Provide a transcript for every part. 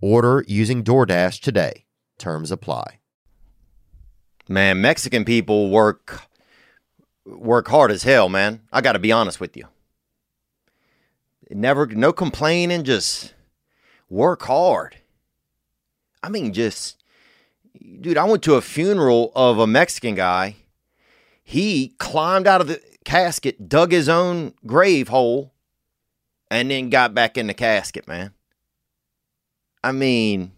Order using DoorDash today. Terms apply. Man, Mexican people work work hard as hell, man. I got to be honest with you. Never no complaining, just work hard. I mean, just dude, I went to a funeral of a Mexican guy. He climbed out of the casket, dug his own grave hole, and then got back in the casket, man. I mean,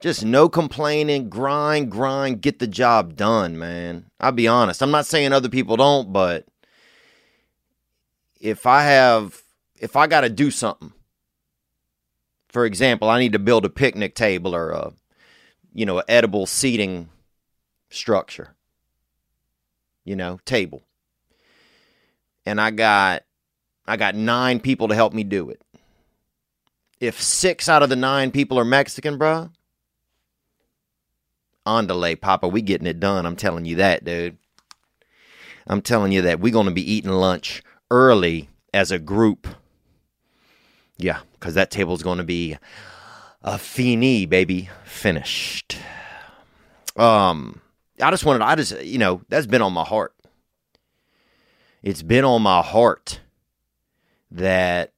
just no complaining, grind, grind, get the job done, man. I'll be honest. I'm not saying other people don't, but if I have, if I got to do something, for example, I need to build a picnic table or a, you know, edible seating structure, you know, table. And I got, I got nine people to help me do it if six out of the nine people are Mexican, bro, on delay, Papa, we getting it done. I'm telling you that, dude. I'm telling you that we're going to be eating lunch early as a group. Yeah, because that table's going to be a fini, baby, finished. Um, I just wanted, I just, you know, that's been on my heart. It's been on my heart that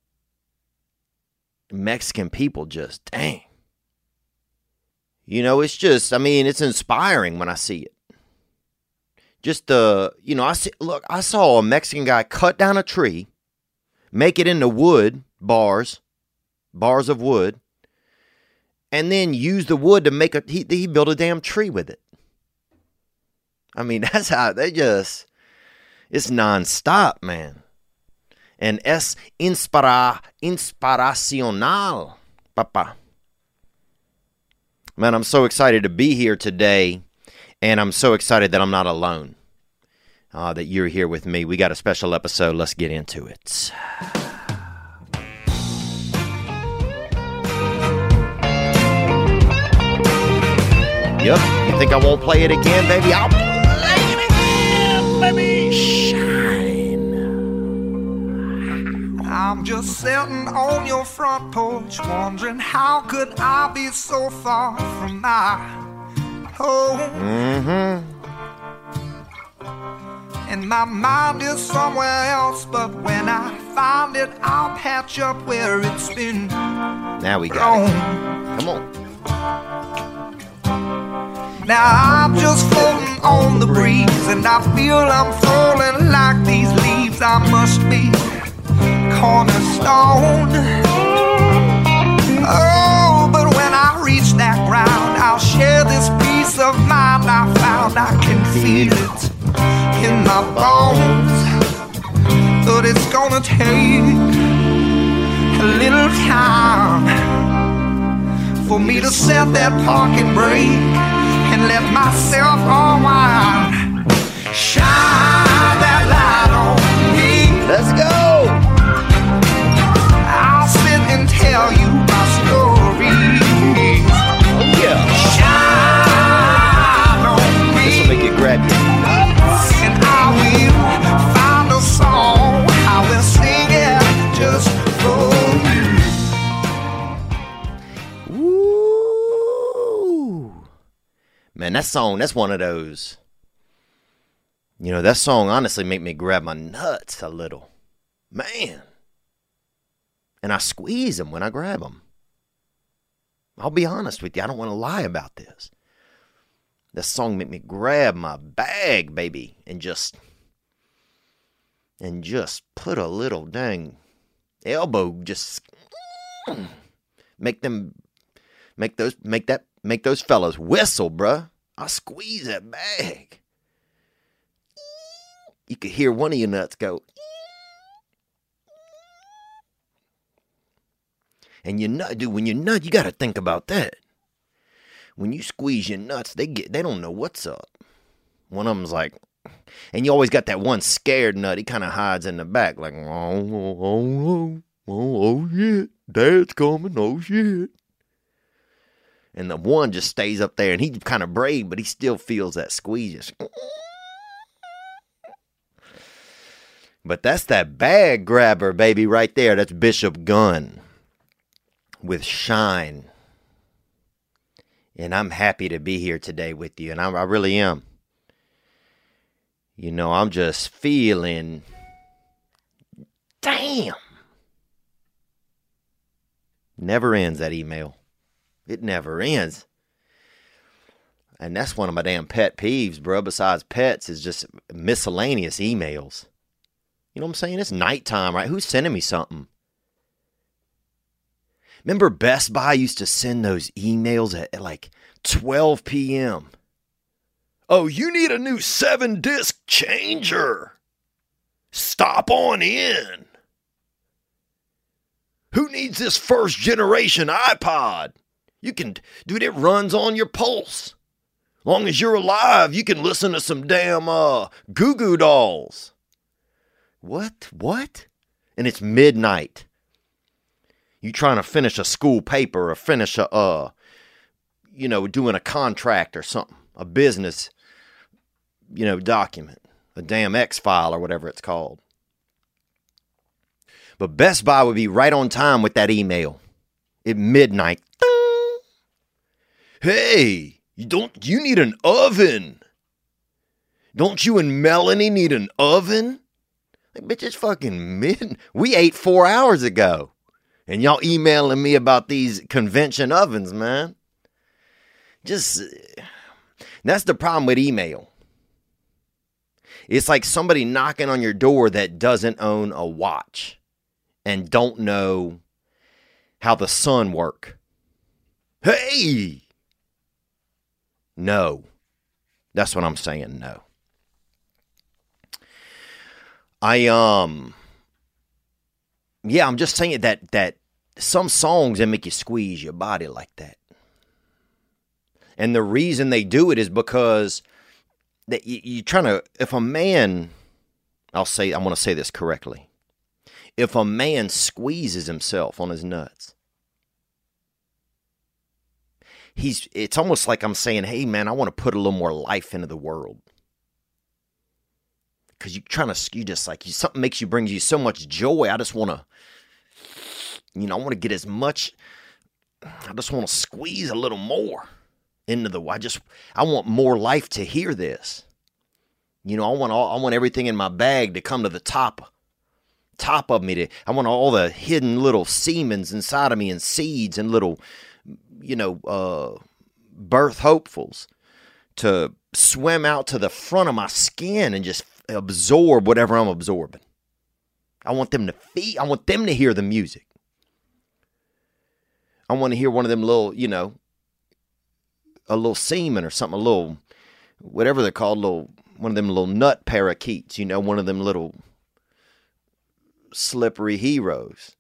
Mexican people just, dang. You know, it's just, I mean, it's inspiring when I see it. Just the, you know, I see, look, I saw a Mexican guy cut down a tree, make it into wood bars, bars of wood, and then use the wood to make a, he, he built a damn tree with it. I mean, that's how they just, it's nonstop, man and es inspira, inspiracional, papa. Man, I'm so excited to be here today, and I'm so excited that I'm not alone. Uh, that you're here with me. We got a special episode. Let's get into it. Yep. You think I won't play it again, baby? I'll I'm just sitting on your front porch, wondering how could I be so far from my home. Mm-hmm. And my mind is somewhere else, but when I find it, I'll patch up where it's been. Now we got it. Come on. Now I'm just floating on the breeze, and I feel I'm falling like these leaves. I must be cornerstone. Oh, but when I reach that ground, I'll share this peace of mind I found. I can feel it in my bones, but it's gonna take a little time for me to set that parking brake and let myself unwind. Shine that light on me. Let's go. Man, that song, that's one of those. You know, that song honestly make me grab my nuts a little. Man and I squeeze them when I grab them. I'll be honest with you. I don't want to lie about this. This song made me grab my bag, baby, and just and just put a little dang elbow just make them make those make that make those fellas whistle, bruh. I squeeze that bag. You could hear one of your nuts go. And you nut, dude, when you nut, you gotta think about that. When you squeeze your nuts, they get they don't know what's up. One of them's like, and you always got that one scared nut. He kind of hides in the back, like, oh, oh, oh, oh, oh, oh, oh shit, dad's coming, oh shit. And the one just stays up there, and he's kind of brave, but he still feels that squeeze. But that's that bag grabber, baby, right there. That's Bishop Gunn with Shine. And I'm happy to be here today with you, and I, I really am. You know, I'm just feeling. Damn! Never ends that email. It never ends. And that's one of my damn pet peeves, bro. Besides pets, is just miscellaneous emails. You know what I'm saying? It's nighttime, right? Who's sending me something? Remember Best Buy used to send those emails at, at like 12 p.m. Oh, you need a new seven disc changer. Stop on in. Who needs this first generation iPod? You can, dude, it runs on your pulse. Long as you're alive, you can listen to some damn uh, Goo Goo Dolls. What? What? And it's midnight. You trying to finish a school paper or finish a, uh, you know, doing a contract or something, a business, you know, document, a damn X file or whatever it's called. But Best Buy would be right on time with that email at midnight. Hey, you don't you need an oven? Don't you and Melanie need an oven? Like, bitch, it's fucking mid. We ate four hours ago. And y'all emailing me about these convention ovens, man. Just that's the problem with email. It's like somebody knocking on your door that doesn't own a watch and don't know how the sun work. Hey! No. That's what I'm saying, no. I um yeah, I'm just saying that that some songs that make you squeeze your body like that. And the reason they do it is because that you, you're trying to if a man I'll say I want to say this correctly. If a man squeezes himself on his nuts, he's it's almost like I'm saying, "Hey man, I want to put a little more life into the world." because you're trying to you just like you something makes you brings you so much joy. I just want to, you know, I want to get as much. I just want to squeeze a little more into the. I just I want more life to hear this. You know, I want all I want everything in my bag to come to the top top of me to I want all the hidden little semens inside of me and seeds and little you know uh birth hopefuls to swim out to the front of my skin and just absorb whatever I'm absorbing. I want them to feel, I want them to hear the music. I want to hear one of them little, you know, a little semen or something, a little, whatever they're called, little, one of them little nut parakeets, you know, one of them little slippery heroes.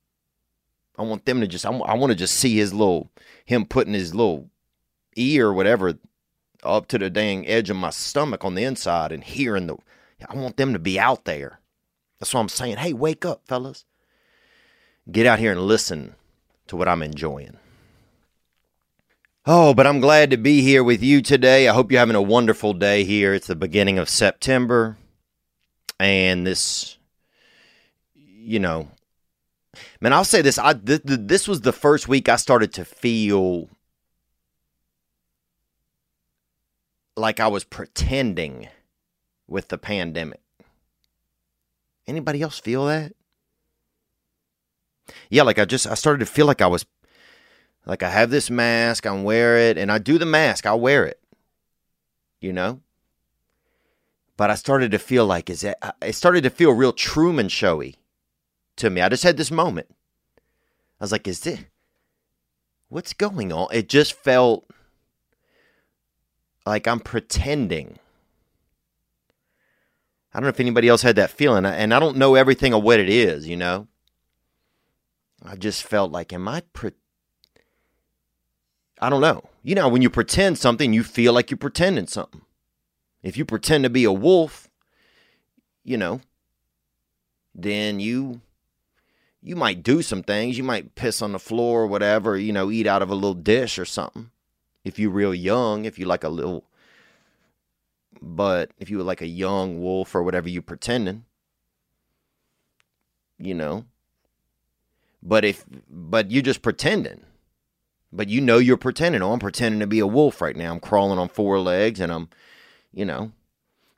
I want them to just, I, I want to just see his little, him putting his little ear or whatever up to the dang edge of my stomach on the inside and hearing the I want them to be out there. That's what I'm saying. Hey, wake up, fellas. Get out here and listen to what I'm enjoying. Oh, but I'm glad to be here with you today. I hope you're having a wonderful day here. It's the beginning of September. And this, you know, man, I'll say this. I th- th- this was the first week I started to feel like I was pretending with the pandemic. Anybody else feel that? Yeah, like I just I started to feel like I was Like I have this mask, I wear it, and I do the mask, I wear it. You know? But I started to feel like is it uh, it started to feel real Truman showy to me. I just had this moment. I was like, is this what's going on? It just felt like I'm pretending. I don't know if anybody else had that feeling, and I don't know everything of what it is, you know? I just felt like, am I pre- I don't know. You know, when you pretend something, you feel like you're pretending something. If you pretend to be a wolf, you know, then you you might do some things. You might piss on the floor or whatever, you know, eat out of a little dish or something. If you're real young, if you like a little but if you were like a young wolf or whatever you're pretending, you know. But if but you're just pretending. But you know you're pretending. Oh, I'm pretending to be a wolf right now. I'm crawling on four legs and I'm, you know,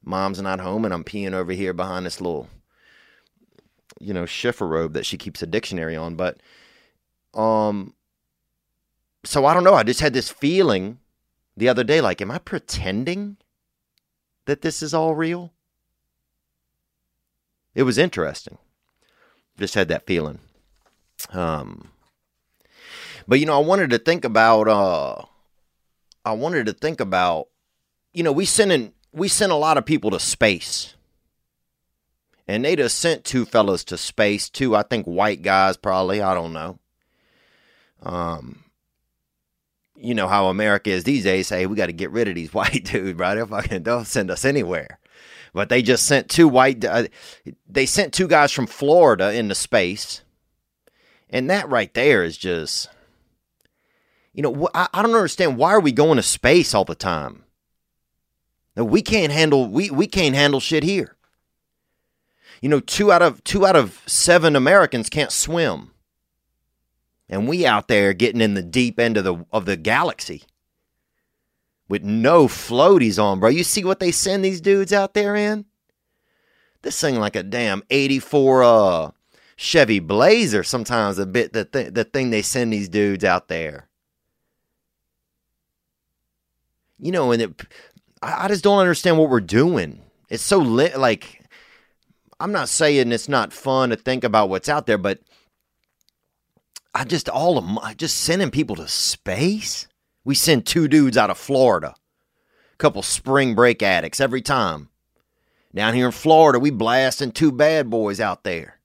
mom's not home and I'm peeing over here behind this little, you know, chifforobe that she keeps a dictionary on. But, um, so I don't know. I just had this feeling the other day like, am I pretending that this is all real? It was interesting. Just had that feeling. Um, but you know, I wanted to think about. Uh, I wanted to think about. You know, we sending we sent a lot of people to space, and they just sent two fellas to space. Two, I think, white guys probably. I don't know. Um, you know how America is these days. Say we got to get rid of these white dudes, right? I can, don't send us anywhere. But they just sent two white. Uh, they sent two guys from Florida into space, and that right there is just. You know, I, I don't understand why are we going to space all the time. We can't handle we we can't handle shit here. You know, two out of two out of seven Americans can't swim and we out there getting in the deep end of the of the galaxy with no floaties on, bro. You see what they send these dudes out there in? This thing like a damn 84 uh Chevy Blazer sometimes a bit the th- the thing they send these dudes out there. You know, and it, I, I just don't understand what we're doing. It's so lit like I'm not saying it's not fun to think about what's out there, but I just all of just sending people to space. We send two dudes out of Florida, a couple spring break addicts every time. Down here in Florida, we blasting two bad boys out there.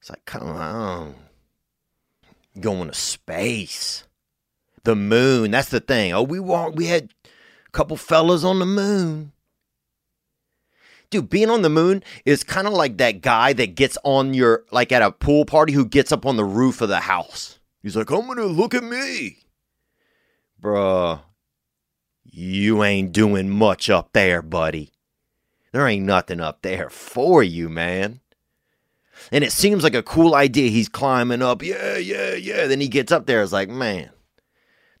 It's like, come on, going to space, the moon. That's the thing. Oh, we want we had a couple fellas on the moon dude, being on the moon is kind of like that guy that gets on your, like at a pool party who gets up on the roof of the house. He's like, I'm going to look at me. Bruh, you ain't doing much up there, buddy. There ain't nothing up there for you, man. And it seems like a cool idea. He's climbing up. Yeah, yeah, yeah. Then he gets up there. It's like, man,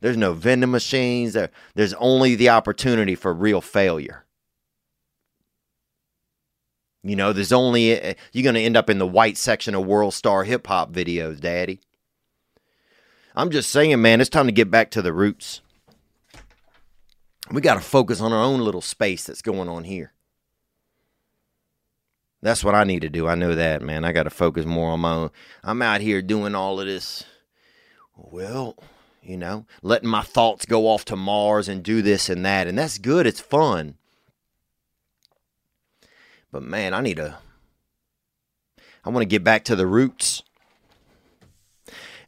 there's no vending machines. There, there's only the opportunity for real failure. You know, there's only eh, you're going to end up in the white section of World Star hip hop videos, daddy. I'm just saying, man, it's time to get back to the roots. We got to focus on our own little space that's going on here. That's what I need to do. I know that, man. I got to focus more on my own. I'm out here doing all of this. Well, you know, letting my thoughts go off to Mars and do this and that. And that's good. It's fun. But man, I need to I want to get back to the roots.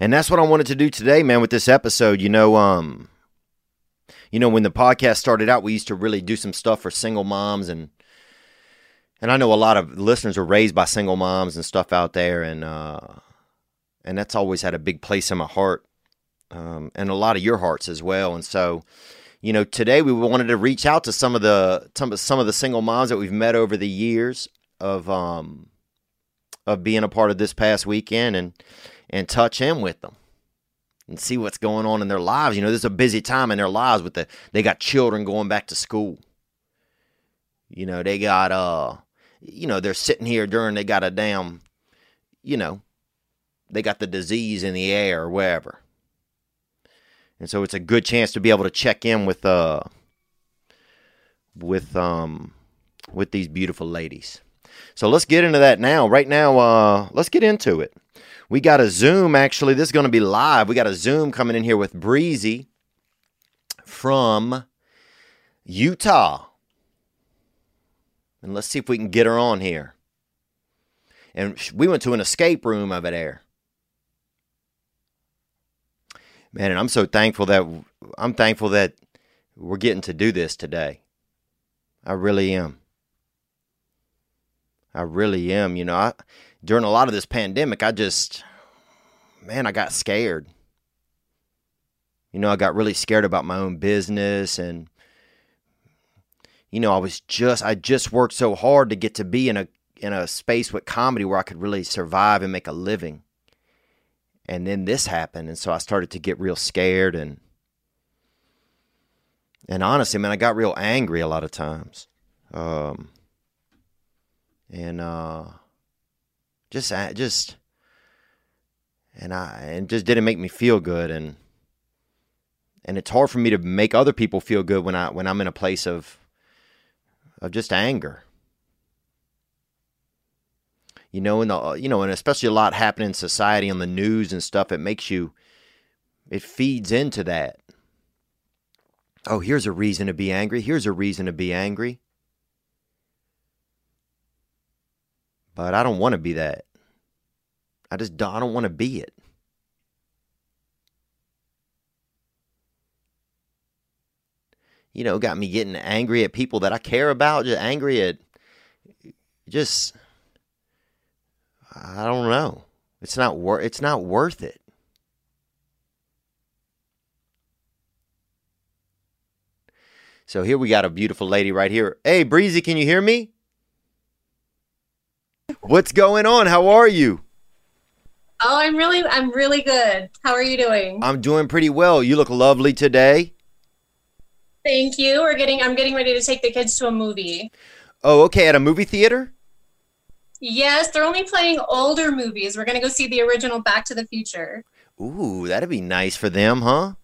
And that's what I wanted to do today, man, with this episode. You know, um you know, when the podcast started out, we used to really do some stuff for single moms and and I know a lot of listeners were raised by single moms and stuff out there and uh and that's always had a big place in my heart. Um, and a lot of your hearts as well. And so, you know, today we wanted to reach out to some of the some of the single moms that we've met over the years of um of being a part of this past weekend and and touch in with them and see what's going on in their lives. You know, this is a busy time in their lives with the they got children going back to school. You know, they got uh you know, they're sitting here during they got a damn you know, they got the disease in the air or wherever. And so it's a good chance to be able to check in with uh with um with these beautiful ladies. So let's get into that now. Right now, uh let's get into it. We got a Zoom actually. This is going to be live. We got a Zoom coming in here with Breezy from Utah. And let's see if we can get her on here. And we went to an escape room over there. Man, and I'm so thankful that I'm thankful that we're getting to do this today. I really am. I really am. You know, I during a lot of this pandemic, I just man, I got scared. You know, I got really scared about my own business and you know, I was just I just worked so hard to get to be in a in a space with comedy where I could really survive and make a living. And then this happened and so I started to get real scared and and honestly, man, I got real angry a lot of times. Um and uh just just and I and just didn't make me feel good and and it's hard for me to make other people feel good when I when I'm in a place of of just anger. You know, and the you know, and especially a lot happening in society on the news and stuff, it makes you it feeds into that. Oh, here's a reason to be angry. Here's a reason to be angry. But I don't want to be that. I just don't, I don't want to be it. You know, got me getting angry at people that I care about, just angry at just I don't know. It's not worth it's not worth it. So here we got a beautiful lady right here. Hey, Breezy, can you hear me? What's going on? How are you? Oh, I'm really I'm really good. How are you doing? I'm doing pretty well. You look lovely today. Thank you. We're getting I'm getting ready to take the kids to a movie. Oh, okay, at a movie theater? Yes, they're only playing older movies. We're going to go see the original Back to the Future. Ooh, that'd be nice for them, huh?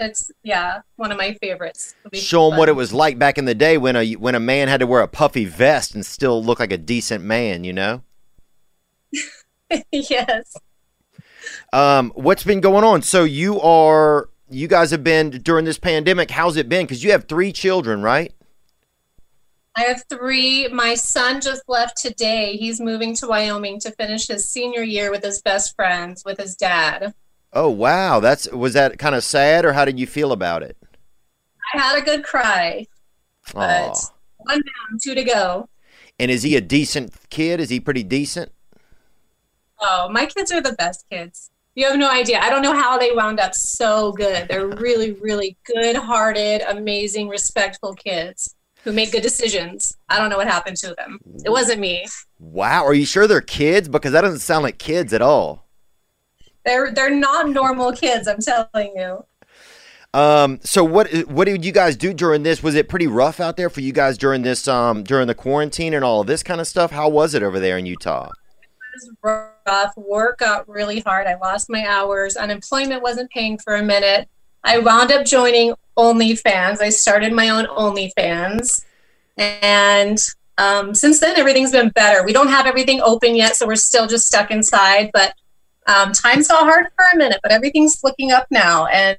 It's yeah, one of my favorites. Show them what it was like back in the day when a when a man had to wear a puffy vest and still look like a decent man, you know? yes. Um, what's been going on? So you are you guys have been during this pandemic. How's it been? Because you have three children, right? I have three. My son just left today. He's moving to Wyoming to finish his senior year with his best friends with his dad. Oh wow, that's was that kind of sad, or how did you feel about it? I had a good cry, but Aww. one down, two to go. And is he a decent kid? Is he pretty decent? Oh, my kids are the best kids. You have no idea. I don't know how they wound up so good. They're really, really good-hearted, amazing, respectful kids who made good decisions. I don't know what happened to them. It wasn't me. Wow. Are you sure they're kids? Because that doesn't sound like kids at all. They're they're not normal kids. I'm telling you. Um. So what what did you guys do during this? Was it pretty rough out there for you guys during this um during the quarantine and all of this kind of stuff? How was it over there in Utah? It was rough. Work got really hard. I lost my hours. Unemployment wasn't paying for a minute. I wound up joining OnlyFans. I started my own OnlyFans. And um, since then, everything's been better. We don't have everything open yet, so we're still just stuck inside. But um, times got hard for a minute, but everything's looking up now. And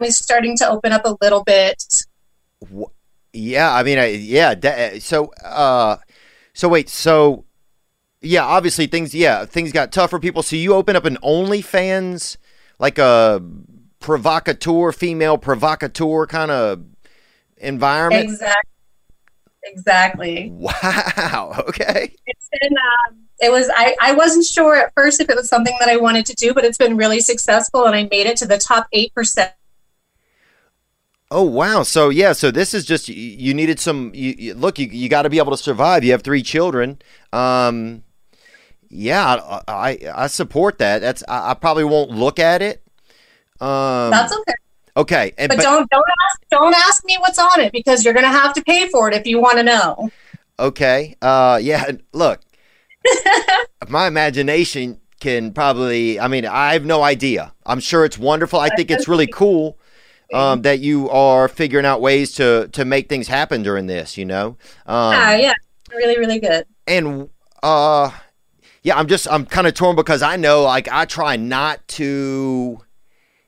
we're starting to open up a little bit. Yeah, I mean, I, yeah. So, uh, so wait, so yeah, obviously things, yeah, things got tough for people. So you open up an OnlyFans, like a provocateur, female provocateur kind of environment. Exactly. Exactly. Wow. Okay. It's been. Um, it was. I. I wasn't sure at first if it was something that I wanted to do, but it's been really successful, and I made it to the top eight percent. Oh wow! So yeah, so this is just you, needed some. You, you, look, you you got to be able to survive. You have three children. Um, yeah, I, I, I support that. That's I, I probably won't look at it um, That's okay. Okay, and, but, but, don't don't ask don't ask me what's on it because you're gonna have to pay for it if you want to know. Okay. Uh, yeah. Look, my imagination can probably. I mean, I have no idea. I'm sure it's wonderful. I think it's really cool um, that you are figuring out ways to to make things happen during this. You know. Um, yeah, yeah, really, really good. and uh yeah i'm just i'm kind of torn because i know like i try not to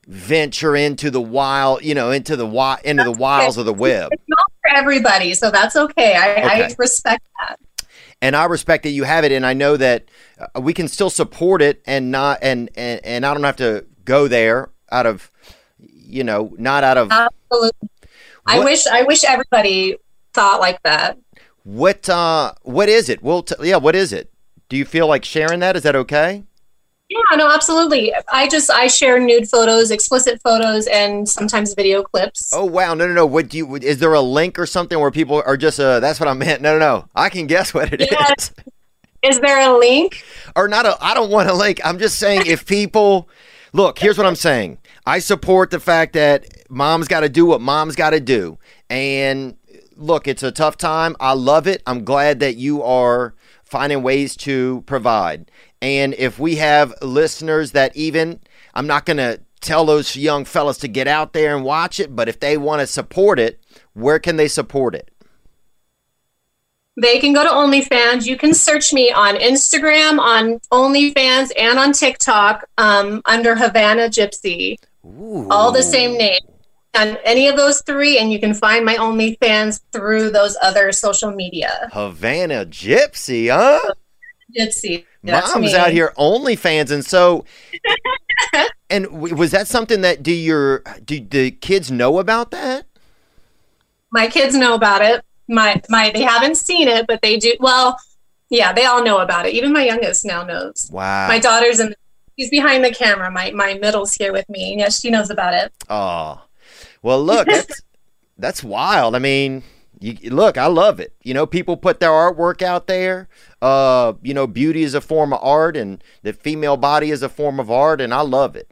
venture into the wild you know into the wild, into the wilds of the web It's not for everybody, so that's okay. I, I respect that. and i respect that you have it and i know that uh, we can still support it and not and and, and i don't have to go there out of you know not out of Absolutely. I wish I wish everybody thought like that. what uh what is it well t- yeah what is it do you feel like sharing that is that okay Yeah, no, absolutely. I just I share nude photos, explicit photos, and sometimes video clips. Oh wow, no, no, no. What do you? Is there a link or something where people are just? Uh, that's what I meant. No, no, no. I can guess what it is. Yes. Is there a link? Or not a. I don't want a link. I'm just saying if people look. Here's what I'm saying. I support the fact that mom's got to do what mom's got to do. And look, it's a tough time. I love it. I'm glad that you are finding ways to provide. And if we have listeners that even, I'm not going to tell those young fellas to get out there and watch it, but if they want to support it, where can they support it? They can go to OnlyFans. You can search me on Instagram, on OnlyFans, and on TikTok um, under Havana Gypsy. All the same name. On any of those three, and you can find my OnlyFans through those other social media. Havana Gypsy, huh? Gypsy. Mom's out here OnlyFans, and so, and was that something that do your do the kids know about that? My kids know about it. My my they haven't seen it, but they do. Well, yeah, they all know about it. Even my youngest now knows. Wow. My daughter's in. She's behind the camera. My my middle's here with me. and Yes, she knows about it. Oh, well, look, that's that's wild. I mean, you look, I love it. You know, people put their artwork out there. Uh, you know, beauty is a form of art, and the female body is a form of art, and I love it.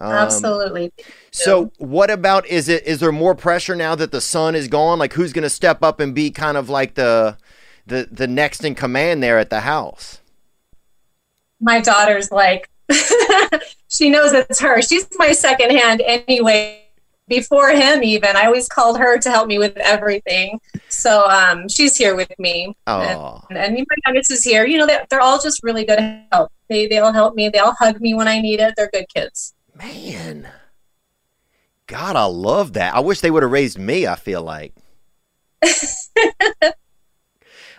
Um, Absolutely. So, what about is it? Is there more pressure now that the son is gone? Like, who's going to step up and be kind of like the the the next in command there at the house? my daughter's like she knows it's her she's my second hand anyway before him even i always called her to help me with everything so um, she's here with me Oh, and, and my youngest is here you know they're, they're all just really good help they, they all help me they all hug me when i need it they're good kids man, God, I love that. I wish they would have raised me. I feel like.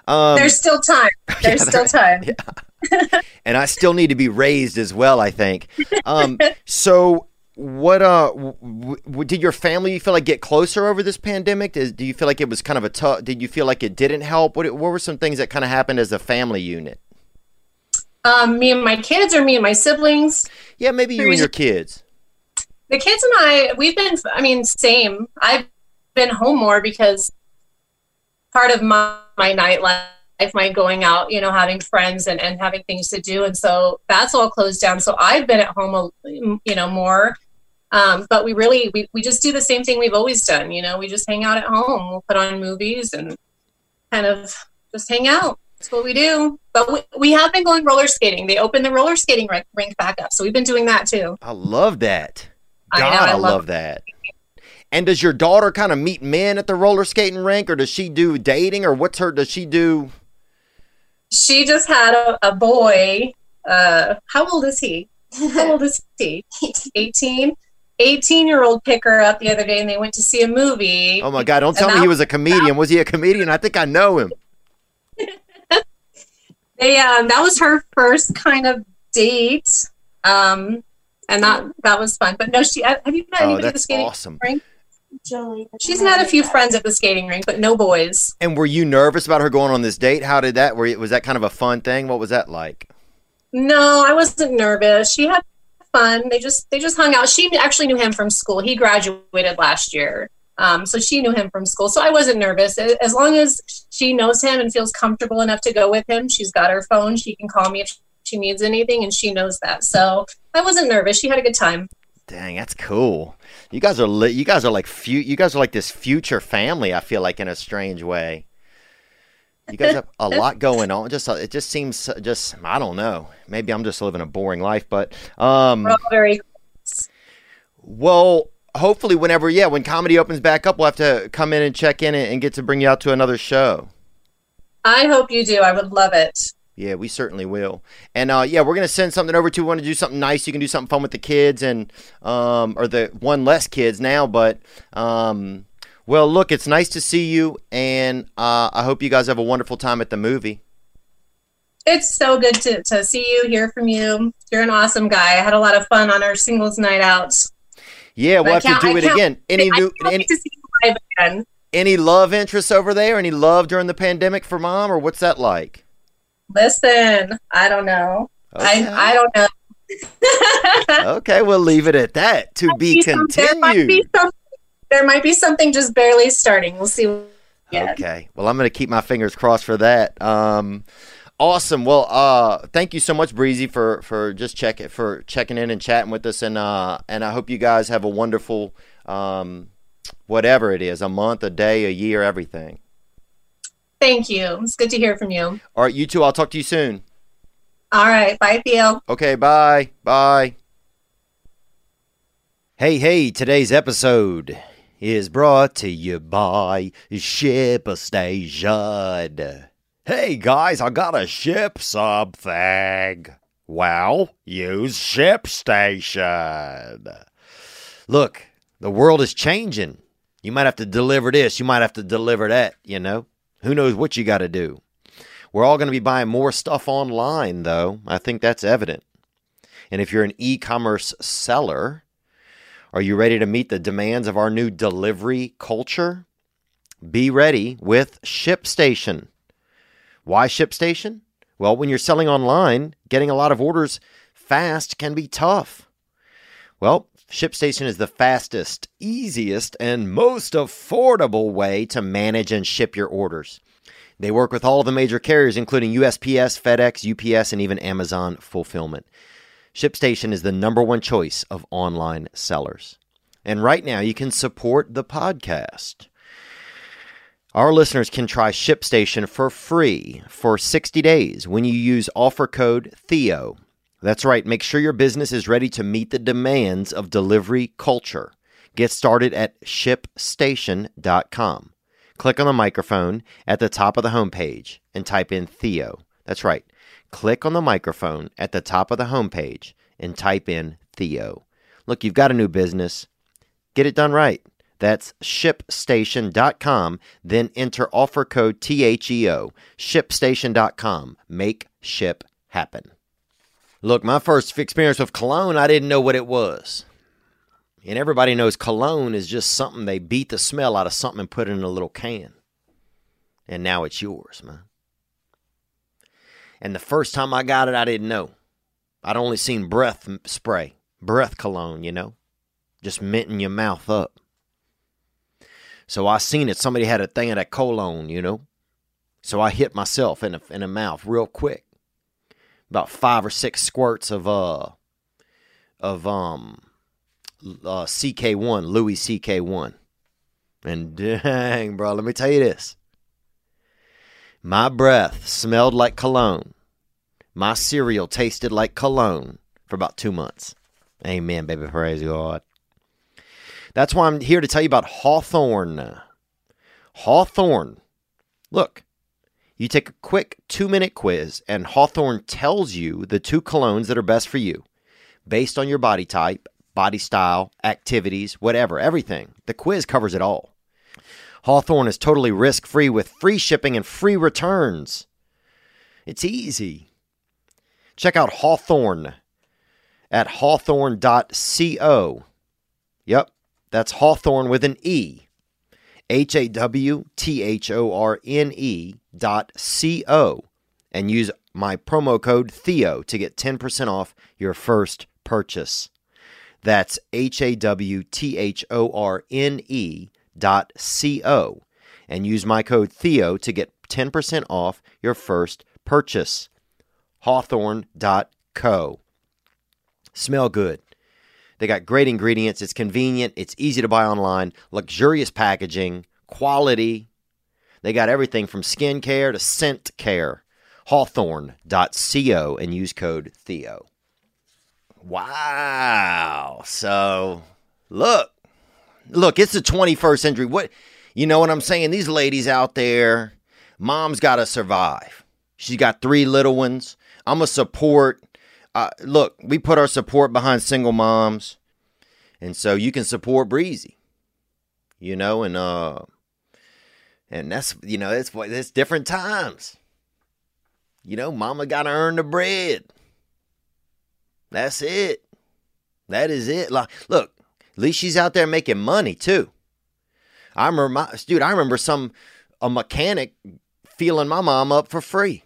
um, there's still time there's still time yeah. and I still need to be raised as well. I think. Um, so, what? Uh, w- w- did your family you feel like get closer over this pandemic? Did, do you feel like it was kind of a tough? Did you feel like it didn't help? What? What were some things that kind of happened as a family unit? um, me and my kids or me and my siblings Yeah, maybe you and your kids. the kids and I, we've been, I mean, same. I've been home more because part of my, my nightlife, my going out, you know, having friends and, and having things to do. And so that's all closed down. So I've been at home, a- you know, more. Um, but we really, we, we just do the same thing we've always done. You know, we just hang out at home. We'll put on movies and kind of just hang out. That's what we do. But we, we have been going roller skating. They opened the roller skating rink, rink back up. So we've been doing that too. I love that. I God, know, I, I love, love that. And does your daughter kind of meet men at the roller skating rink, or does she do dating, or what's her? Does she do? she just had a, a boy. Uh, how old is he? How old is he? 18. 18 year old pick her up the other day and they went to see a movie. Oh my God! Don't And tell me he was a comedian. Was he a comedian? I think I know him. They, um, that was her first kind of date. Um, and that that was fun. But no, she have you met Oh, anybody at the that's skating awesome. rink? She's met a few friends at the skating rink, but no boys. And were you nervous about her going on this date? How did that? Were you, was that kind of a fun thing? What was that like? No, I wasn't nervous. She had fun. They just they just hung out. She actually knew him from school. He graduated last year. Um, so she knew him from school. So I wasn't nervous. As long as she knows him and feels comfortable enough to go with him, she's got her phone. She can call me if she needs anything, and she knows that. So I wasn't nervous. She had a good time. Dang, that's cool. You guys are li- you guys are like fu- you guys are like this future family. I feel like in a strange way. You guys have a lot going on. Just it just seems just I don't know. Maybe I'm just living a boring life, but um, very well, hopefully, whenever yeah, when comedy opens back up, we'll have to come in and check in and, get to bring you out to another show. I hope you do. I would love it. Yeah, we certainly will. And uh, yeah, we're gonna send something over to. Want to do something nice? You can do something fun with the kids and um, or the one less kids now. But um, well, look, it's nice to see you, and uh, I hope you guys have a wonderful time at the movie. It's so good to, to see you, hear from you. You're an awesome guy. I had a lot of fun on our singles night out. Yeah, we'll have to do it again. Any new, any, to see you live again. any love interests over there? Any love during the pandemic for mom, or what's that like? Listen, I don't know. Okay. I I don't know. okay, we'll leave it at that. To be Some- There might be continued. some, there might be something just barely starting. We'll see. Okay. Well, I'm going to keep my fingers crossed for that. Um, awesome. Well, uh, thank you so much, Breezy, for for just check it for checking in and chatting with us, and uh, and I hope you guys have a wonderful, um, whatever it is, a month, a day, a year, everything. Thank you. It's good to hear from you. All right, you too. I'll talk to you soon. All right. Bye, Theo. Okay, bye. Bye. Hey, hey, today's episode is brought to you by ShipStation. Hey guys, I gotta ship something. Well, use ShipStation. Look, the world is changing. You might have to deliver this, you might have to deliver that, you know? Who knows what you gotta do? We're all to be buying more stuff online, though. I think that's evident. And if you're an e commerce seller, are you ready to meet the demands of our new delivery culture? Be ready with ShipStation. Why ShipStation? Well, when you're selling online, getting a lot of orders fast can be tough. Well, ShipStation is the fastest, easiest, and most affordable way to manage and ship your orders. They work with all the major carriers, including USPS, FedEx, UPS, and even Amazon Fulfillment. ShipStation is the number one choice of online sellers. And right now, you can support the podcast. Our listeners can try ShipStation for free for 60 days when you use offer code THEO. That's right, make sure your business is ready to meet the demands of delivery culture. Get started at shipstation.com. Click on the microphone at the top of the homepage and type in Theo. That's right. Click on the microphone at the top of the homepage and type in Theo. Look, you've got a new business. Get it done right. That's shipstation.com. Then enter offer code THEO. Shipstation.com. Make ship happen. Look, my first experience with cologne, I didn't know what it was. And everybody knows cologne is just something they beat the smell out of something and put it in a little can. And now it's yours, man. And the first time I got it, I didn't know. I'd only seen breath spray, breath cologne, you know, just minting your mouth up. So I seen it. Somebody had a thing of that cologne, you know. So I hit myself in the in the mouth real quick. About five or six squirts of uh of um uh, CK1, Louis CK1. And dang, bro, let me tell you this. My breath smelled like cologne. My cereal tasted like cologne for about two months. Amen, baby. Praise God. That's why I'm here to tell you about Hawthorne. Hawthorne. Look, you take a quick two minute quiz, and Hawthorne tells you the two colognes that are best for you based on your body type, body style, activities, whatever, everything. The quiz covers it all. Hawthorne is totally risk free with free shipping and free returns. It's easy. Check out Hawthorne at hawthorne.co. Yep, that's Hawthorne with an E. H A W T H O R N E dot C O. And use my promo code Theo to get 10% off your first purchase. That's H A W T H O R N E dot C O. And use my code Theo to get 10% off your first purchase. Hawthorne.co. Smell good. They got great ingredients. It's convenient. It's easy to buy online. Luxurious packaging. Quality. They got everything from skin care to scent care. Hawthorne.co and use code Theo. Wow. So, look, look, it's the 21st century. What, you know what I'm saying? These ladies out there, mom's got to survive. She's got three little ones. I'm a support. Uh, look, we put our support behind single moms, and so you can support Breezy. You know, and uh, and that's you know it's it's different times. You know, mama got to earn the bread. That's it. That is it. Like, look, at least she's out there making money too. I remember dude. I remember some a mechanic feeling my mom up for free.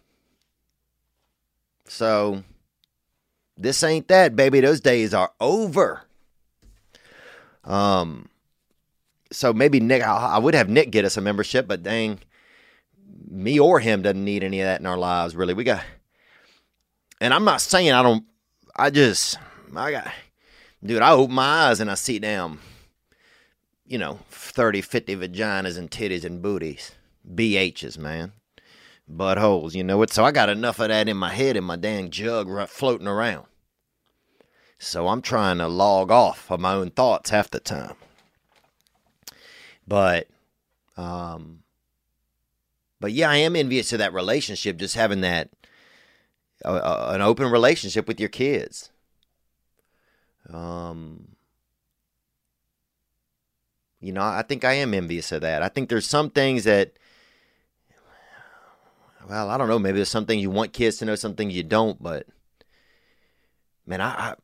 So this ain't that, baby. Those days are over. Um. So maybe Nick, I would have Nick get us a membership, but dang, me or him doesn't need any of that in our lives. Really, we got. And I'm not saying I don't. I just, I got, dude. I open my eyes and I see them. You know, 30, 50 vaginas and titties and booties, BHs, man buttholes, you know it. So I got enough of that in my head in my dang jug floating around. So I'm trying to log off of my own thoughts half the time. But, um, but yeah, I am envious of that relationship, just having that uh, uh, an open relationship with your kids. Um, you know, I think I am envious of that. I think there's some things that well, I don't know. Maybe there's something you want kids to know, something you don't. But man, I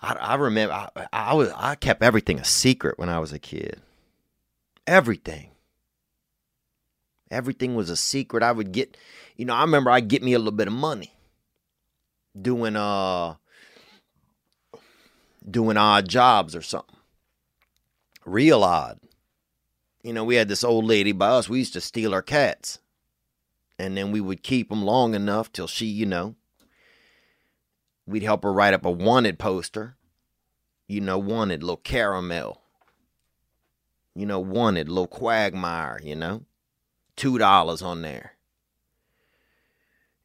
I, I remember I, I was I kept everything a secret when I was a kid. Everything. Everything was a secret. I would get, you know, I remember I'd get me a little bit of money doing uh doing odd jobs or something. Real odd. You know, we had this old lady by us. We used to steal her cats and then we would keep them long enough till she, you know, we'd help her write up a wanted poster. You know, wanted little caramel. You know, wanted little quagmire, you know. Two dollars on there.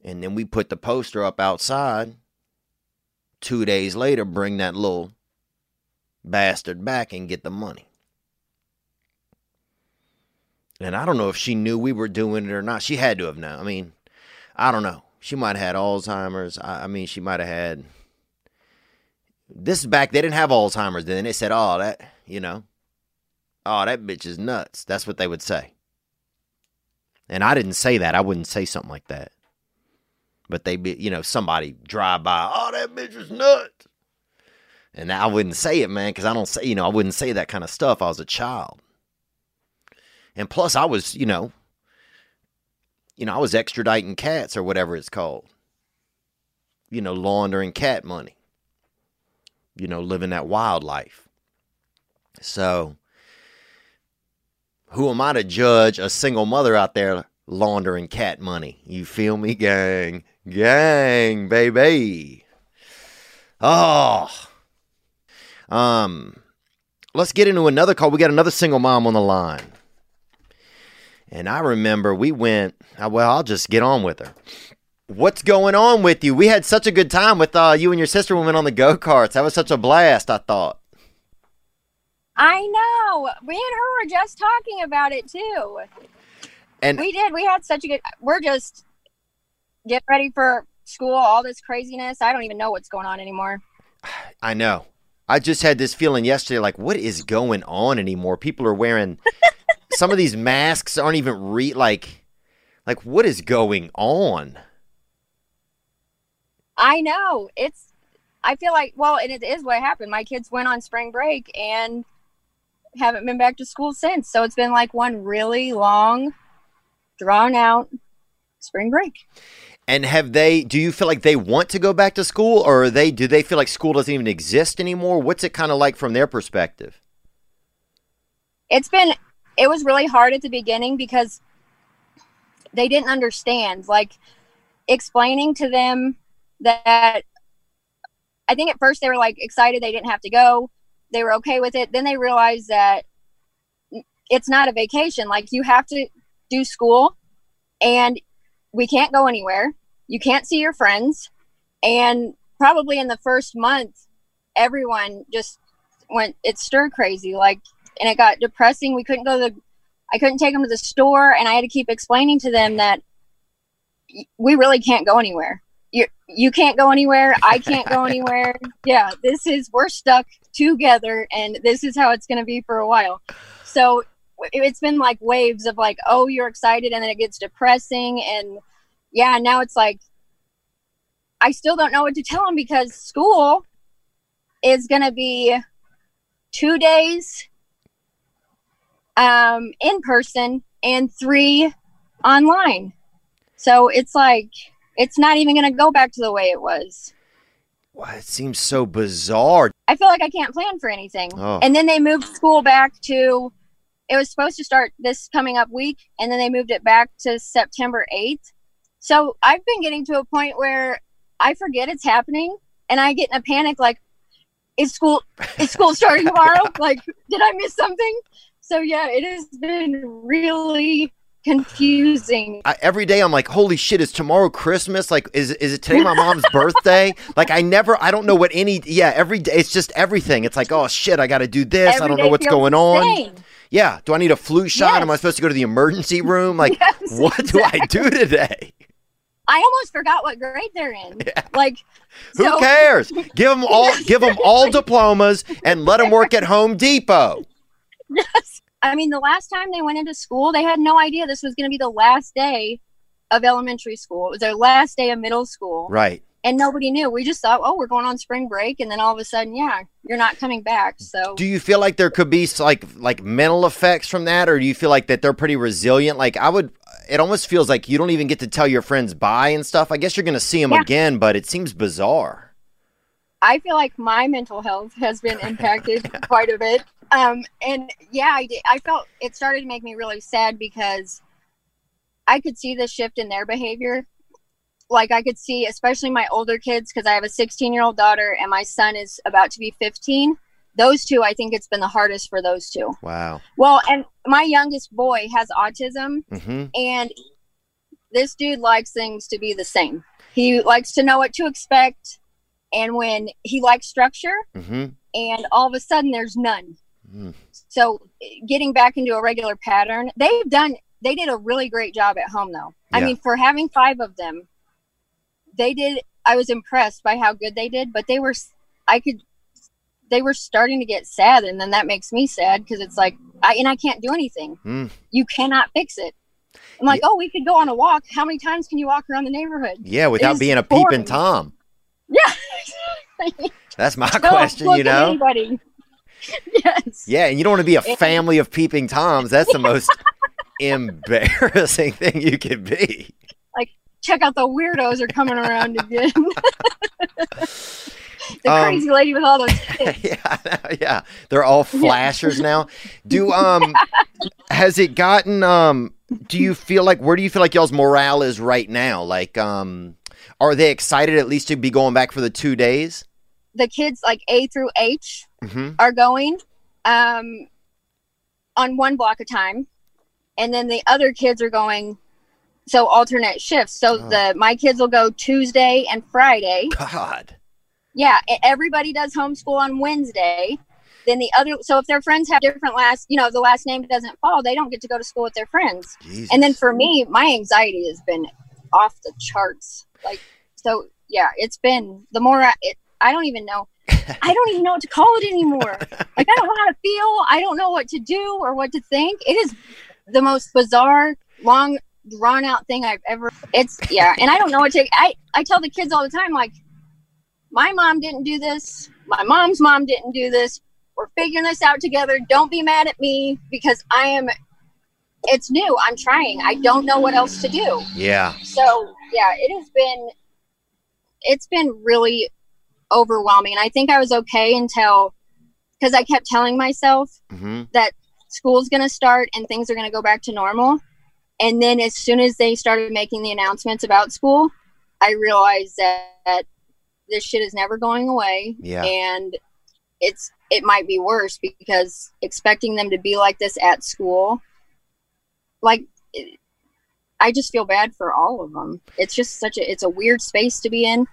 And then we put the poster up outside. Two days later, bring that little bastard back and get the money. And I don't know if she knew we were doing it or not. She had to have known. I mean, I don't know. She might have had Alzheimer's. I, I mean, she might have had. This is back. They didn't have Alzheimer's then. They said, "Oh, that you know, oh that bitch is nuts." That's what they would say. And I didn't say that. I wouldn't say something like that. But they be, you know, somebody drive by. Oh, that bitch is nuts. And I wouldn't say it, man, because I don't say, you know, I wouldn't say that kind of stuff. I was a child. And plus, I was, you know, you know, I was extraditing cats or whatever it's called. You know, laundering cat money. You know, living that wildlife. So, who am I to judge a single mother out there laundering cat money? You feel me, gang? Gang, baby. Oh. Um, let's get into another call. We got another single mom on the line. And I remember we went, well, I'll just get on with her. What's going on with you? We had such a good time with uh, you and your sister when we went on the go karts. That was such a blast, I thought. I know. Me and her were just talking about it too. And we did. We had such a good. We're just getting ready for school. All this craziness. I don't even know what's going on anymore. I know. I just had this feeling yesterday, like, what is going on anymore? People are wearing some of these masks aren't even re like like what is going on? I know. It's I feel like well, and it is what happened. My kids went on spring break and haven't been back to school since. So it's been like one really long drawn out spring break. And have they do you feel like they want to go back to school or are they do they feel like school doesn't even exist anymore? What's it kind of like from their perspective? It's been it was really hard at the beginning because they didn't understand like explaining to them that I think at first they were like excited they didn't have to go. They were okay with it. Then they realized that it's not a vacation. Like you have to do school and we can't go anywhere. You can't see your friends. And probably in the first month, everyone just went, it stir crazy. Like, and it got depressing. We couldn't go to the, I couldn't take them to the store. And I had to keep explaining to them that we really can't go anywhere. You, you can't go anywhere. I can't go anywhere. Yeah, this is, we're stuck together and this is how it's going to be for a while. So it's been like waves of like, oh, you're excited, and then it gets depressing, and yeah, now it's like I still don't know what to tell them because school is going to be two days um, in person and three online. So it's like it's not even going to go back to the way it was. Wow, it seems so bizarre. I feel like I can't plan for anything. Oh. And then they moved school back to it was supposed to start this coming up week and then they moved it back to September 8th. So I've been getting to a point where I forget it's happening and I get in a panic like is school is school starting tomorrow? like did I miss something? So yeah, it has been really confusing. I, every day I'm like, holy shit, is tomorrow Christmas? Like, is is it today my mom's birthday? Like, I never, I don't know what any. Yeah, every day it's just everything. It's like, oh shit, I got to do this. I don't know what's going the on. Yeah, do I need a flu shot? Am I supposed to go to the emergency room? Like, Yes, what do I do today? I almost forgot what grade they're in. Like Who so- cares? Give them all, give them all diplomas, and let them work at Home Depot. Yes. I mean, the last time they went into school, they had no idea this was going to be the last day of elementary school. It was their last day of middle school. Right. And nobody knew. We just thought, oh, we're going on spring break. And then all of a sudden, yeah, you're not coming back. So, Do you feel like there could be like like mental effects from that, or do you feel like that they're pretty resilient? Like I would, it almost feels like you don't even get to tell your friends bye and stuff. I guess you're gonna see them Yeah. again, but it seems bizarre. I feel like my mental health has been impacted quite a bit. Um, and yeah, I did. I felt it started to make me really sad because I could see the shift in their behavior. Like I could see, especially my older kids, because I have a 16 year old daughter and my son is about to be 15. Those two, I think it's been the hardest for those two. Wow. Well, and my youngest boy has autism, hmm and this dude likes things to be the same. He likes to know what to expect, and when he likes structure, hmm and all of a sudden there's none. Mm. So getting back into a regular pattern, they've done. They did a really great job at home, though. I mean, for having five of them, they did. I was impressed by how good they did, but they were. I could. They were starting to get sad, and then that makes me sad because it's like I and I can't do anything. Mm. You cannot fix it. I'm like, oh, we could go on a walk. How many times can you walk around the neighborhood? Yeah, without being a peeping tom. Yeah. That's my Don't question. You know. anybody. yes. Yeah, and you don't want to be a family of peeping toms. That's the most embarrassing thing you could be. Check out the weirdos are coming around again. the Um, crazy lady with all those kids. yeah, yeah. They're all flashers now. Do um has it gotten um do you feel like where do you feel like y'all's morale is right now? Like um are they excited at least to be going back for the 2 days? The kids like A through H Mhm. are going um, on one block of time, and then the other kids are going so alternate shifts. So Oh. the my kids will go Tuesday and Friday. God. Yeah, everybody does homeschool on Wednesday. Then the other, so if their friends have different last, you know, the last name doesn't fall, they don't get to go to school with their friends. Jesus. And then for me, my anxiety has been off the charts. Like, so yeah, it's been the more I, it, I don't even know. I don't even know what to call it anymore. Like, I don't know how to feel. I don't know what to do or what to think. It is the most bizarre, long, drawn out thing I've ever. It's yeah, and I don't know what to. I I tell the kids all the time, like, my mom didn't do this. My mom's mom didn't do this. We're figuring this out together. Don't be mad at me because I am it's new. I'm trying. I don't know what else to do. yeah. So yeah, it has been it's been really overwhelming. And I think I was okay until because I kept telling myself Mhm. that school's gonna start and things are gonna go back to normal. And then as soon as they started making the announcements about school, I realized that, that this shit is never going away Yeah. and it's it might be worse because expecting them to be like this at school like I just feel bad for all of them. It's just such a it's a weird space to be in.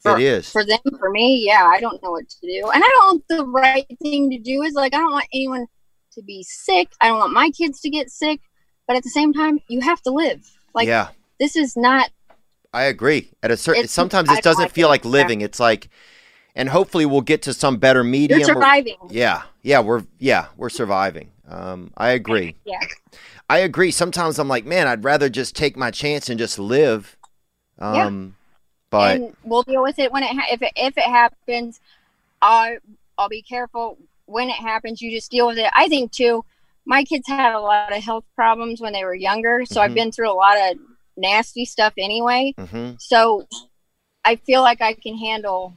For, it is. for them. For me, yeah, I don't know what to do, and I don't. The right thing to do is like I don't want anyone to be sick. I don't want my kids to get sick, but at the same time, you have to live. Like yeah, this is not. I agree. At a certain, sometimes it doesn't feel like living. It's like, and hopefully we'll get to some better medium. You're surviving. yeah, yeah, we're yeah we're surviving. Um, I agree. Yeah. I agree. Sometimes I'm like, man, I'd rather just take my chance and just live. Yeah. Um, but and we'll deal with it when it ha- if it if it happens. I I'll be careful when it happens. You just deal with it. I think too. My kids had a lot of health problems when they were younger, so Mhm. I've been through a lot of nasty stuff anyway. mhm. So I feel like I can handle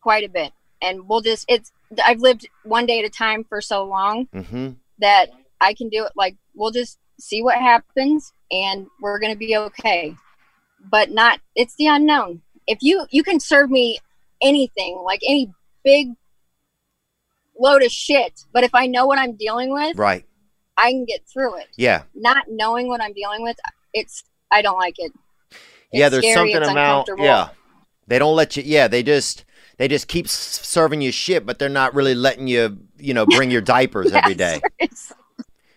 quite a bit, and we'll just it's. I've lived one day at a time for so long hmm that I can do it. Like we'll just see what happens, and we're gonna be okay. But not. It's the unknown. If you you can serve me anything, like any big load of shit, but if I know what I'm dealing with, right. I can get through it. Yeah. Not knowing what I'm dealing with, it's I don't like it. yeah, there's scary, something it's about yeah. They don't let you. Yeah, they just they just keep serving you shit, but they're not really letting you, you know, bring your diapers every day. It's-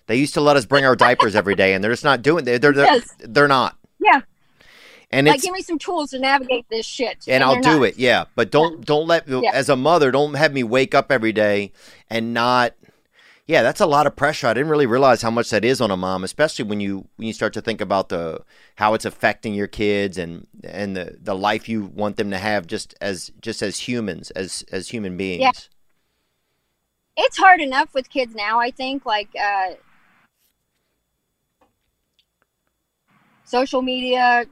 They used to let us bring our diapers every day, and they're just not doing. They're they're they're, Yes. they're not. Yeah. And like give me some tools to navigate this shit. and I'll do not. it. Yeah, but don't don't let Yeah. as a mother don't have me wake up every day and not. Yeah, that's a lot of pressure. I didn't really realize how much that is on a mom, especially when you when you start to think about the how it's affecting your kids and and the the life you want them to have just as just as humans as as human beings. Yeah. It's hard enough with kids now, I think, like uh social media,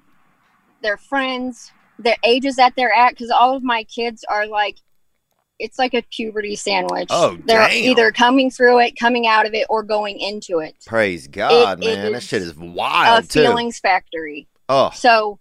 their friends, their ages that they're at cuz all of my kids are like it's like a puberty sandwich. Oh, They're damn. either coming through it, coming out of it or going into it. Praise God, it man, that is shit is A wild too. feelings factory. Oh, So,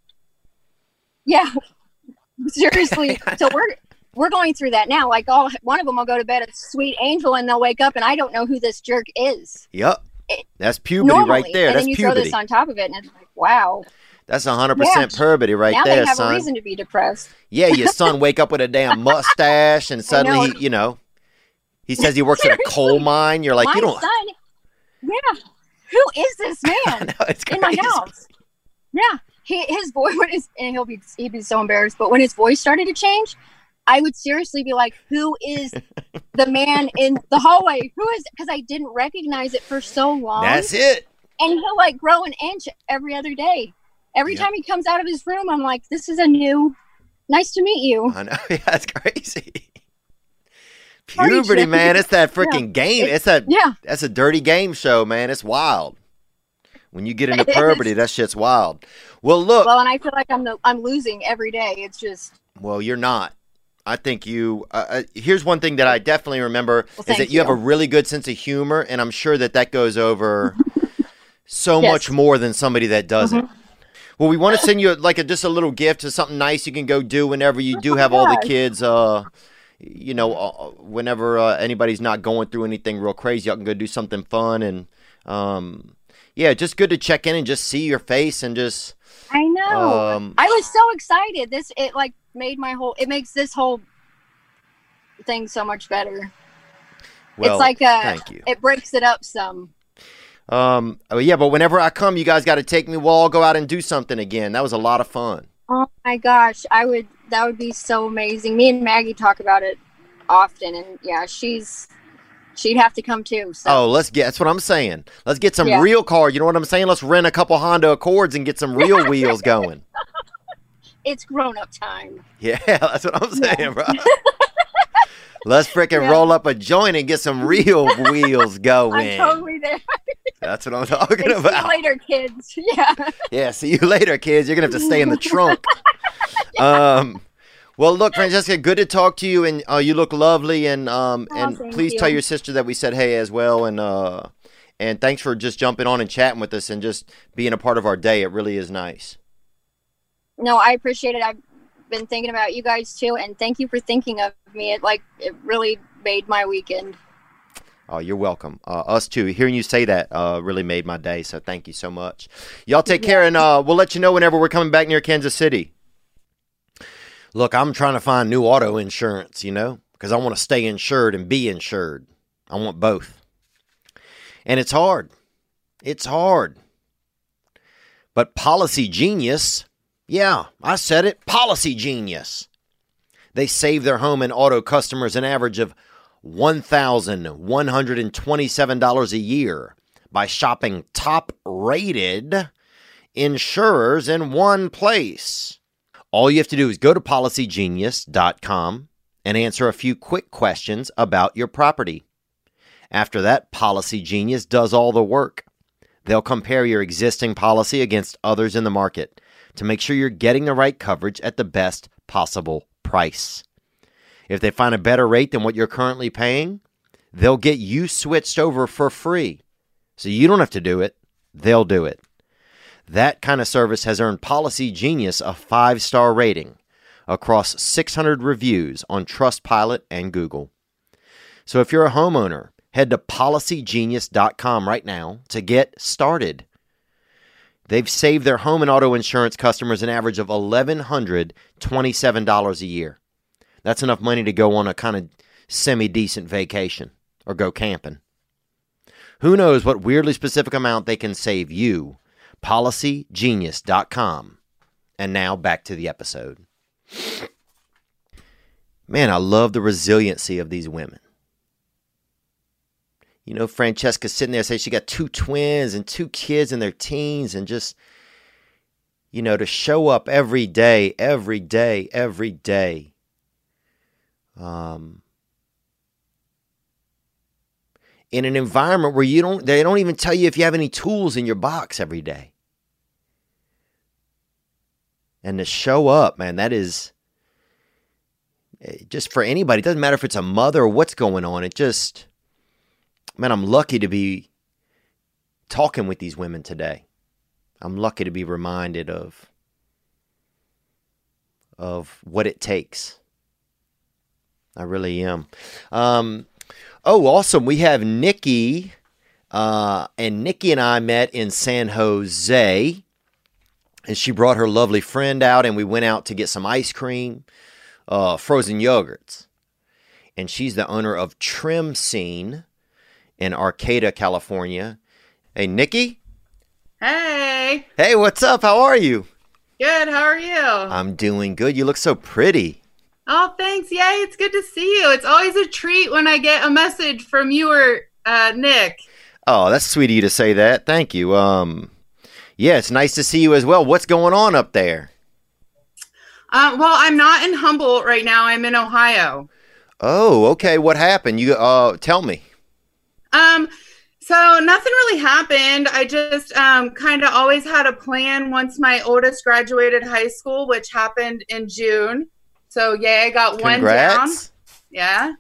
yeah, seriously. so we're we're going through that now. Like, all one of them will go to bed a sweet angel, and they'll wake up, and I don't know who this jerk is. yep. It- That's puberty Normally, right there. and That's then you throw this on top of it, and it's like, wow. That's hundred percent Yeah. puberty right now there, they have son. a reason to be depressed. Yeah, your son wake up with a damn mustache and suddenly know. he, you know, he says he works at a coal mine. You're like, my you don't. son, yeah. Who is this man know, it's in my house? Yeah, he, his voice when his and he'll be he'd be so embarrassed. But when his voice started to change, I would seriously be like, "Who is the man in the hallway? Who is?" Because I didn't recognize it for so long. That's it. and he'll like grow an inch every other day. Every Yep. time he comes out of his room, I'm like, "This is a new. Nice to meet you." I know. Yeah, it's crazy. Puberty, man. It's that freaking game. It's a Yeah, that's a dirty game show, man. It's wild. When you get into puberty, that shit's wild. Well, look. well, and I feel like I'm the, I'm losing every day. It's just Well, you're not. I think you. Uh, uh, here's one thing that I definitely remember Well, is that thank you, have a really good sense of humor, and I'm sure that that goes over so Yes. Mm-hmm. much more than somebody that doesn't. Well, we want to send you like a, just a little gift or something nice you can go do whenever you do have all the kids. Uh, you know, uh, whenever uh, anybody's not going through anything real crazy, y'all can go do something fun and. Um, yeah, just good to check in and just see your face and just I know. um, I was so excited. This it like made my whole. It makes this whole thing so much better. well, it's like a. thank you. It breaks it up some. Um, oh, yeah, but whenever I come, you guys got to take me. We'll all go out and do something again. That was a lot of fun. Oh my gosh, I would. That would be so amazing. Me and Maggie talk about it often, and yeah, she's. She'd have to come too. So Oh, let's get. That's what I'm saying. Let's get some Yeah. real car. You know what I'm saying? Let's rent a couple Honda Accords and get some real wheels going. it's grown up time. Yeah, that's what I'm saying, bro. Let's freaking Yeah. roll up a joint and get some real wheels going. I'm totally there. That's what I'm talking about. See you later, kids. Yeah. Yeah, see you later, kids. You're gonna have to stay in the trunk. Um, well, look, Francesca, good to talk to you, and uh, you look lovely, and um, Oh, and please you. tell your sister that we said hey as well, and uh, and thanks for just jumping on and chatting with us and just being a part of our day. It really is nice. No, I appreciate it. I've been thinking about you guys too, and thank you for thinking of me. It like it really made my weekend. Oh, you're welcome. Uh, us too. Hearing you say that uh, really made my day. So thank you so much. Y'all take care, and uh, we'll let you know whenever we're coming back near Kansas City. Look, I'm trying to find new auto insurance, you know, because I want to stay insured and be insured. I want both. And it's hard. It's hard. But Policy Genius, yeah, I said it, Policy Genius. They save their home and auto customers an average of $1,127 a year by shopping top rated insurers in one place. All you have to do is go to policygenius.com and answer a few quick questions about your property. After that, Policy Genius does all the work. They'll compare your existing policy against others in the market to make sure you're getting the right coverage at the best possible price. If they find a better rate than what you're currently paying, they'll get you switched over for free. So you don't have to do it, they'll do it. That kind of service has earned Policy Genius a five star rating across 600 reviews on Trustpilot and Google. So if you're a homeowner, head to policygenius.com right now to get started. They've saved their home and auto insurance customers an average of $1,127 a year. That's enough money to go on a kind of semi decent vacation or go camping. Who knows what weirdly specific amount they can save you? PolicyGenius.com. And now back to the episode. Man, I love the resiliency of these women. You know, Francesca sitting there saying she got two twins and two kids in their teens and just, you know, to show up every day, every day, every day. Um, in an environment where you don't, they don't even tell you if you have any tools in your box every day. And to show up, man, that is eh, just for anybody. It doesn't matter if it's a mother or what's going on. It just, man, I'm lucky to be talking with these women today. I'm lucky to be reminded of of what it takes. I really am. Um, oh, awesome. We have Nikki, uh, and Nikki and I met in San Jose, and she brought her lovely friend out, and we went out to get some ice cream, uh, frozen yogurts. And she's the owner of Trim Scene in Arcata, California. Hey, Nikki. Hey, Hey, what's up? How are you? good. How are you? I'm doing good. You look so pretty. oh, thanks. Yay, it's good to see you. It's always a treat when I get a message from you or uh, Nick. Oh, that's sweet of you to say that. Thank you. Um, yeah, it's nice to see you as well. What's going on up there? Uh, well, I'm not in Humboldt right now. I'm in Ohio. Oh, okay. What happened? You uh, tell me. Um, so nothing really happened. I just um, kind of always had a plan once my oldest graduated high school, which happened in June. So yay, I got one down. Yeah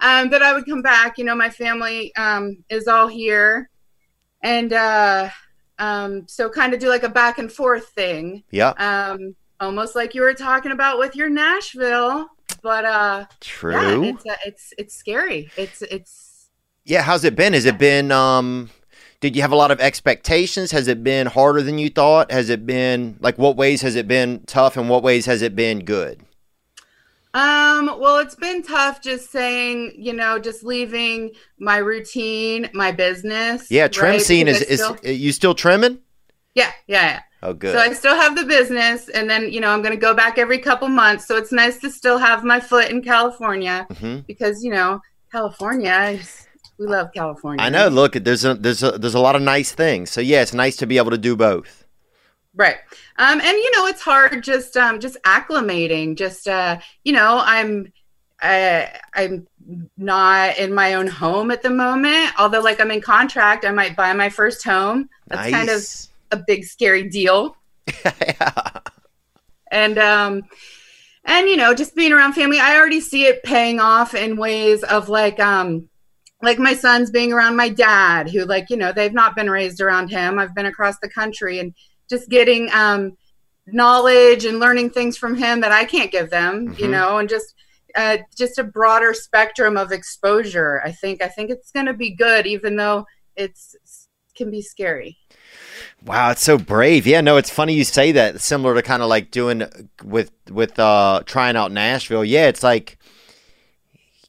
um that i would come back you know my family um is all here and uh um so kind of do like a back and forth thing Yeah, um almost like you were talking about with your nashville but uh true. yeah it's uh, it's it's scary it's it's Yeah, how's it been? Has it been um did you have a lot of expectations? Has it been harder than you thought? Has it been like what ways has it been tough and what ways has it been good? um well it's been tough just saying you know just leaving my routine my business Yeah, trim right? scene is Because is still- you still trimming? yeah yeah yeah Oh good. So I still have the business, and then you know I'm going to go back every couple months. So it's nice to still have my foot in California Mhm. because you know California, is, we love California. I know. Look, there's a there's a there's a lot of nice things. So yeah, it's nice to be able to do both. right? Um, and you know it's hard just um, just acclimating. Just uh, you know I'm I, I'm not in my own home at the moment. Although like I'm in contract, I might buy my first home. That's kind of a big scary deal. yeah. and um and you know just being around family i already see it paying off in ways of like um like my sons being around my dad who like you know they've not been raised around him i've been across the country and just getting um knowledge and learning things from him that i can't give them you Mhm. know and just uh, just a broader spectrum of exposure. I think I think it's going to be good, even though it's can be scary. Wow, it's so brave. Yeah, no, it's funny you say that. Similar to kind of like doing with with uh trying out Nashville. Yeah, it's like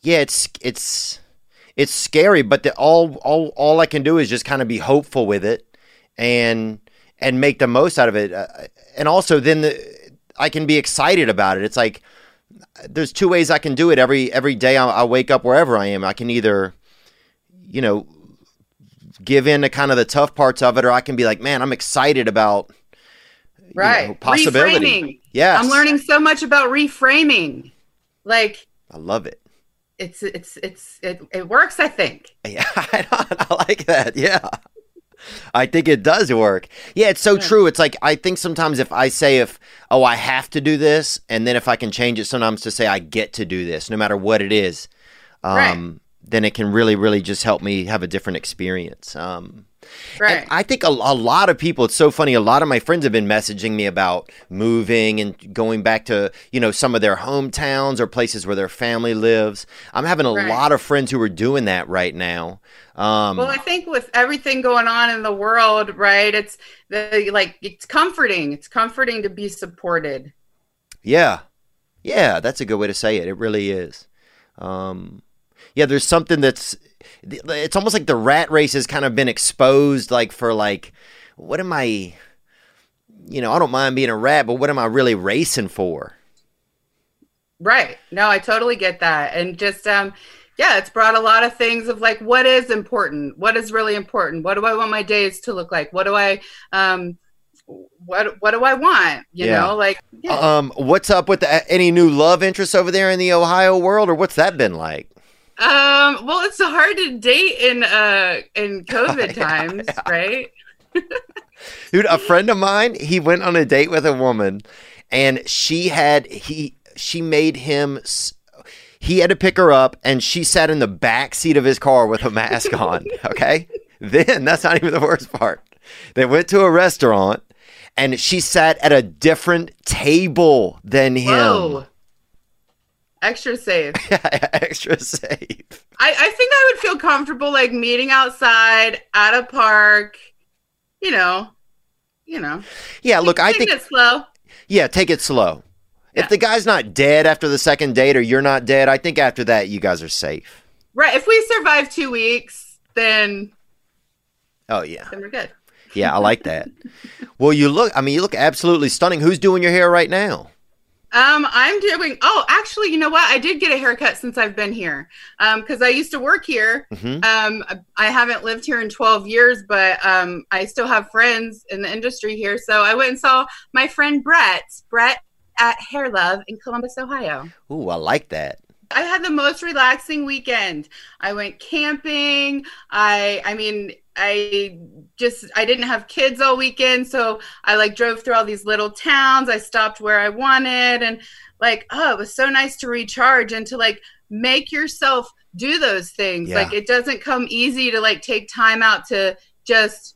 yeah, it's it's it's scary, but the, all all all I can do is just kind of be hopeful with it and and make the most out of it. Uh, and also then the, I can be excited about it. It's like there's two ways I can do it every every day I, I wake up wherever I am. I can either you know give in to kind of the tough parts of it, or I can be like, man, I'm excited about right know, possibility. Reframing. Yes. I'm learning so much about reframing. Like I love it. It's it's it's it, it works. I think. Yeah, I, I like that. Yeah. I think it does work. Yeah, it's so yeah. true. It's like I think sometimes if I say if oh I have to do this, and then if I can change it sometimes to say I get to do this, no matter what it is. Um, right then it can really, really just help me have a different experience. Um, right. I think a, a, lot of people, it's so funny, a lot of my friends have been messaging me about moving and going back to, you know, some of their hometowns or places where their family lives. I'm having a right. lot of friends who are doing that right now. Um, well, I think with everything going on in the world, right, it's the, like, it's comforting. It's comforting to be supported. Yeah. Yeah, that's a good way to say it. It really is. Um, yeah, there's something that's it's almost like the rat race has kind of been exposed like for like what am I you know, I don't mind being a rat, but what am I really racing for? Right. No, I totally get that. And just um yeah, it's brought a lot of things of like what is important? What is really important? What do I want my days to look like? What do I um what what do I want? You yeah. know, like yeah. um what's up with the, any new love interests over there in the Ohio world or what's that been like? Um, well, it's hard to date in uh in COVID yeah, times, yeah. right? Dude, a friend of mine, he went on a date with a woman, and she had he she made him. He had to pick her up, and she sat in the back seat of his car with a mask on. Okay, then that's not even the worst part. They went to a restaurant, and she sat at a different table than him. Whoa. Extra safe. Yeah, extra safe. I, I think I would feel comfortable like meeting outside at a park, you know. You know. Yeah, look, I think it slow. Yeah, take it slow. Yeah. If the guy's not dead after the second date or you're not dead, I think after that you guys are safe. Right. If we survive two weeks, then Oh yeah. Then we're good. Yeah, I like that. well, you look I mean you look absolutely stunning. Who's doing your hair right now? Um, I'm doing. Oh, actually, you know what? I did get a haircut since I've been here. Um, because I used to work here. Mm-hmm. Um, I haven't lived here in 12 years, but um, I still have friends in the industry here. So I went and saw my friend Brett. Brett at Hair Love in Columbus, Ohio. Ooh, I like that. I had the most relaxing weekend. I went camping. I I mean, I just I didn't have kids all weekend, so I like drove through all these little towns. I stopped where I wanted and like, oh, it was so nice to recharge and to like make yourself do those things. Yeah. Like it doesn't come easy to like take time out to just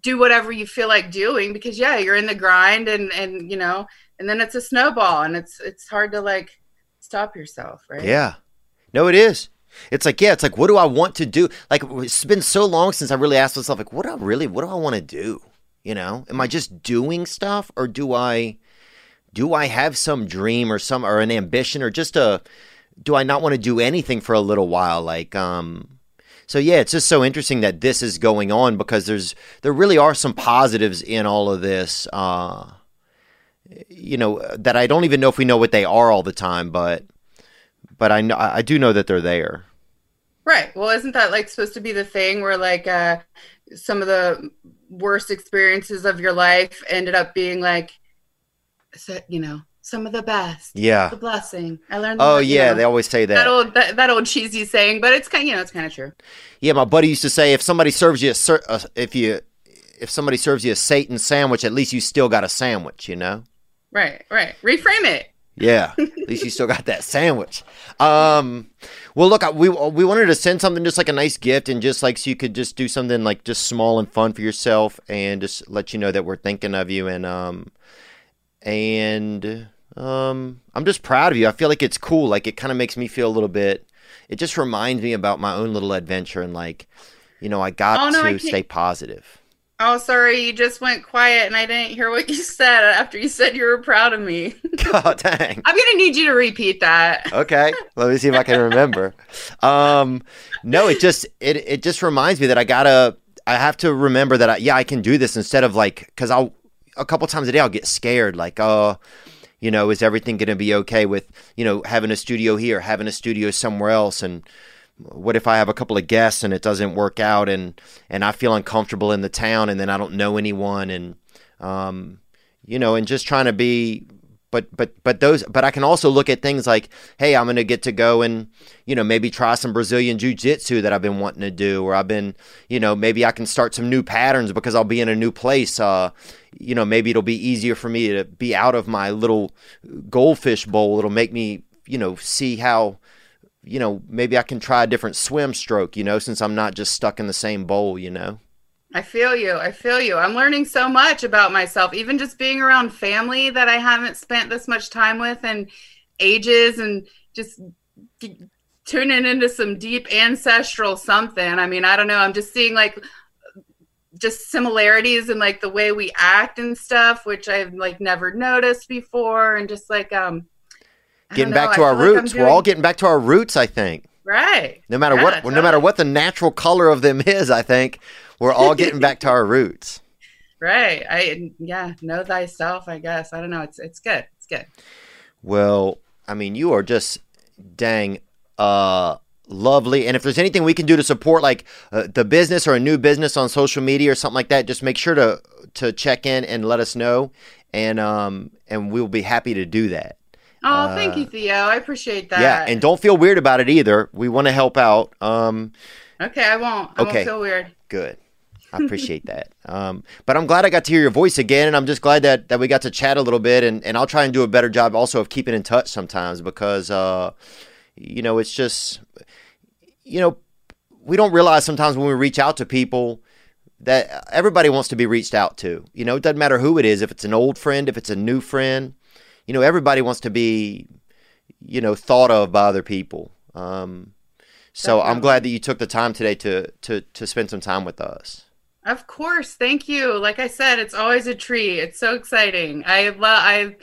do whatever you feel like doing because yeah, you're in the grind and and you know, and then it's a snowball and it's it's hard to like stop yourself, right? Yeah. No, it is. It's like, yeah, it's like, what do I want to do? Like, it's been so long since I really asked myself, like, what do I really, what do I want to do? You know, am I just doing stuff or do I, do I have some dream or some, or an ambition or just a, do I not want to do anything for a little while? Like, um, so yeah, it's just so interesting that this is going on because there's, there really are some positives in all of this. Uh, you know that I don't even know if we know what they are all the time, but but I know I do know that they're there. Right. Well, isn't that like supposed to be the thing where like uh, some of the worst experiences of your life ended up being like, you know, some of the best. Yeah. The blessing. I learned. Oh yeah, know, they always say that. That old that, that, old cheesy saying, but it's kind you know it's kind of true. Yeah, my buddy used to say if somebody serves you a, if you if somebody serves you a Satan sandwich, at least you still got a sandwich, you know. Right, right. Reframe it. Yeah, at least you still got that sandwich. Um, well, look, we we wanted to send something just like a nice gift, and just like so you could just do something like just small and fun for yourself, and just let you know that we're thinking of you, and um, and um, I'm just proud of you. I feel like it's cool. Like it kind of makes me feel a little bit. It just reminds me about my own little adventure and like, you know, I got Oh, no, to can't- stay positive. Oh, sorry, you just went quiet and I didn't hear what you said after you said you were proud of me. God dang. I'm gonna need you to repeat that. Okay, let me see if I can remember. Um, no, it just it it just reminds me that I gotta I have to remember that I, yeah I can do this instead of like because I'll a couple times a day I'll get scared like oh you know is everything gonna be okay with you know having a studio here having a studio somewhere else and what if I have a couple of guests and it doesn't work out and and I feel uncomfortable in the town and then I don't know anyone and um you know and just trying to be but but but those but I can also look at things like hey I'm going to get to go and you know maybe try some Brazilian jiu-jitsu that I've been wanting to do or I've been you know maybe I can start some new patterns because I'll be in a new place uh you know maybe it'll be easier for me to be out of my little goldfish bowl. It'll make me you know see how you know maybe I can try a different swim stroke you know since I'm not just stuck in the same bowl you know I feel you. I feel you. I'm learning so much about myself, even just being around family that I haven't spent this much time with and ages and just g- tuning into some deep ancestral something. I mean, I don't know. I'm just seeing like just similarities in like the way we act and stuff, which I've like never noticed before. And just like, um, getting back to I our feel like roots we're all getting back to our roots I think right. No matter Yeah, what, no matter what the natural color of them is, I think we're all getting back to our roots. Right. I, yeah, know thyself, I guess. I don't know. It's, it's good. It's good. Well, I mean, you are just dang uh lovely. And if there's anything we can do to support, like uh, the business or a new business on social media or something like that, just make sure to to check in and let us know, and um and we'll be happy to do that. Oh, thank Uh, you, Theo. I appreciate that. Yeah, and don't feel weird about it either. We want to help out. Um, okay, I won't. I Okay. won't feel weird. Good. I appreciate that. Um, but I'm glad I got to hear your voice again, and I'm just glad that, that we got to chat a little bit, and, and I'll try and do a better job also of keeping in touch sometimes because, uh, you know, it's just, you know, we don't realize sometimes when we reach out to people that everybody wants to be reached out to. You know, it doesn't matter who it is, if it's an old friend, if it's a new friend, you know, everybody wants to be, you know, thought of by other people. Um, so I'm glad that you took the time today to, to, to spend some time with us. Of course. Thank you. Like I said, it's always a treat. It's so exciting. I love I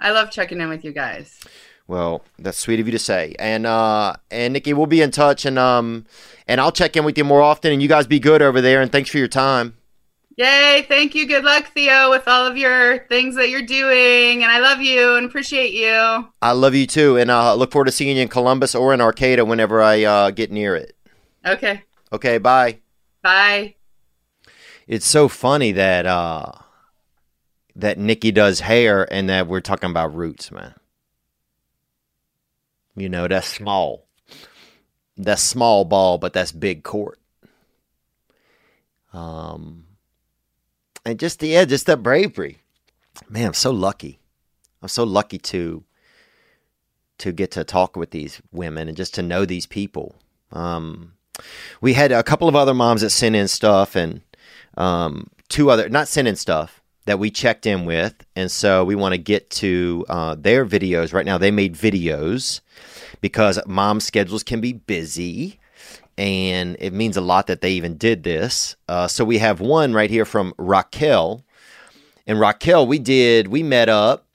I love checking in with you guys. Well, that's sweet of you to say. And uh and Nikki, we'll be in touch and um and I'll check in with you more often and you guys be good over there and thanks for your time. Yay. Thank you. Good luck, Theo, with all of your things that you're doing. And I love you and appreciate you. I love you too and I uh, look forward to seeing you in Columbus or in Arcata whenever I uh get near it. Okay. Okay, bye. Bye. It's so funny that uh that Nikki does hair and that we're talking about roots, man. You know, that's small. That's small ball, but that's big court. Um and just yeah, just that bravery. Man, I'm so lucky. I'm so lucky to to get to talk with these women and just to know these people. Um we had a couple of other moms that sent in stuff and um, two other not sent in stuff that we checked in with and so we want to get to uh, their videos right now they made videos because mom schedules can be busy and it means a lot that they even did this. Uh, so we have one right here from raquel. And raquel we did we met up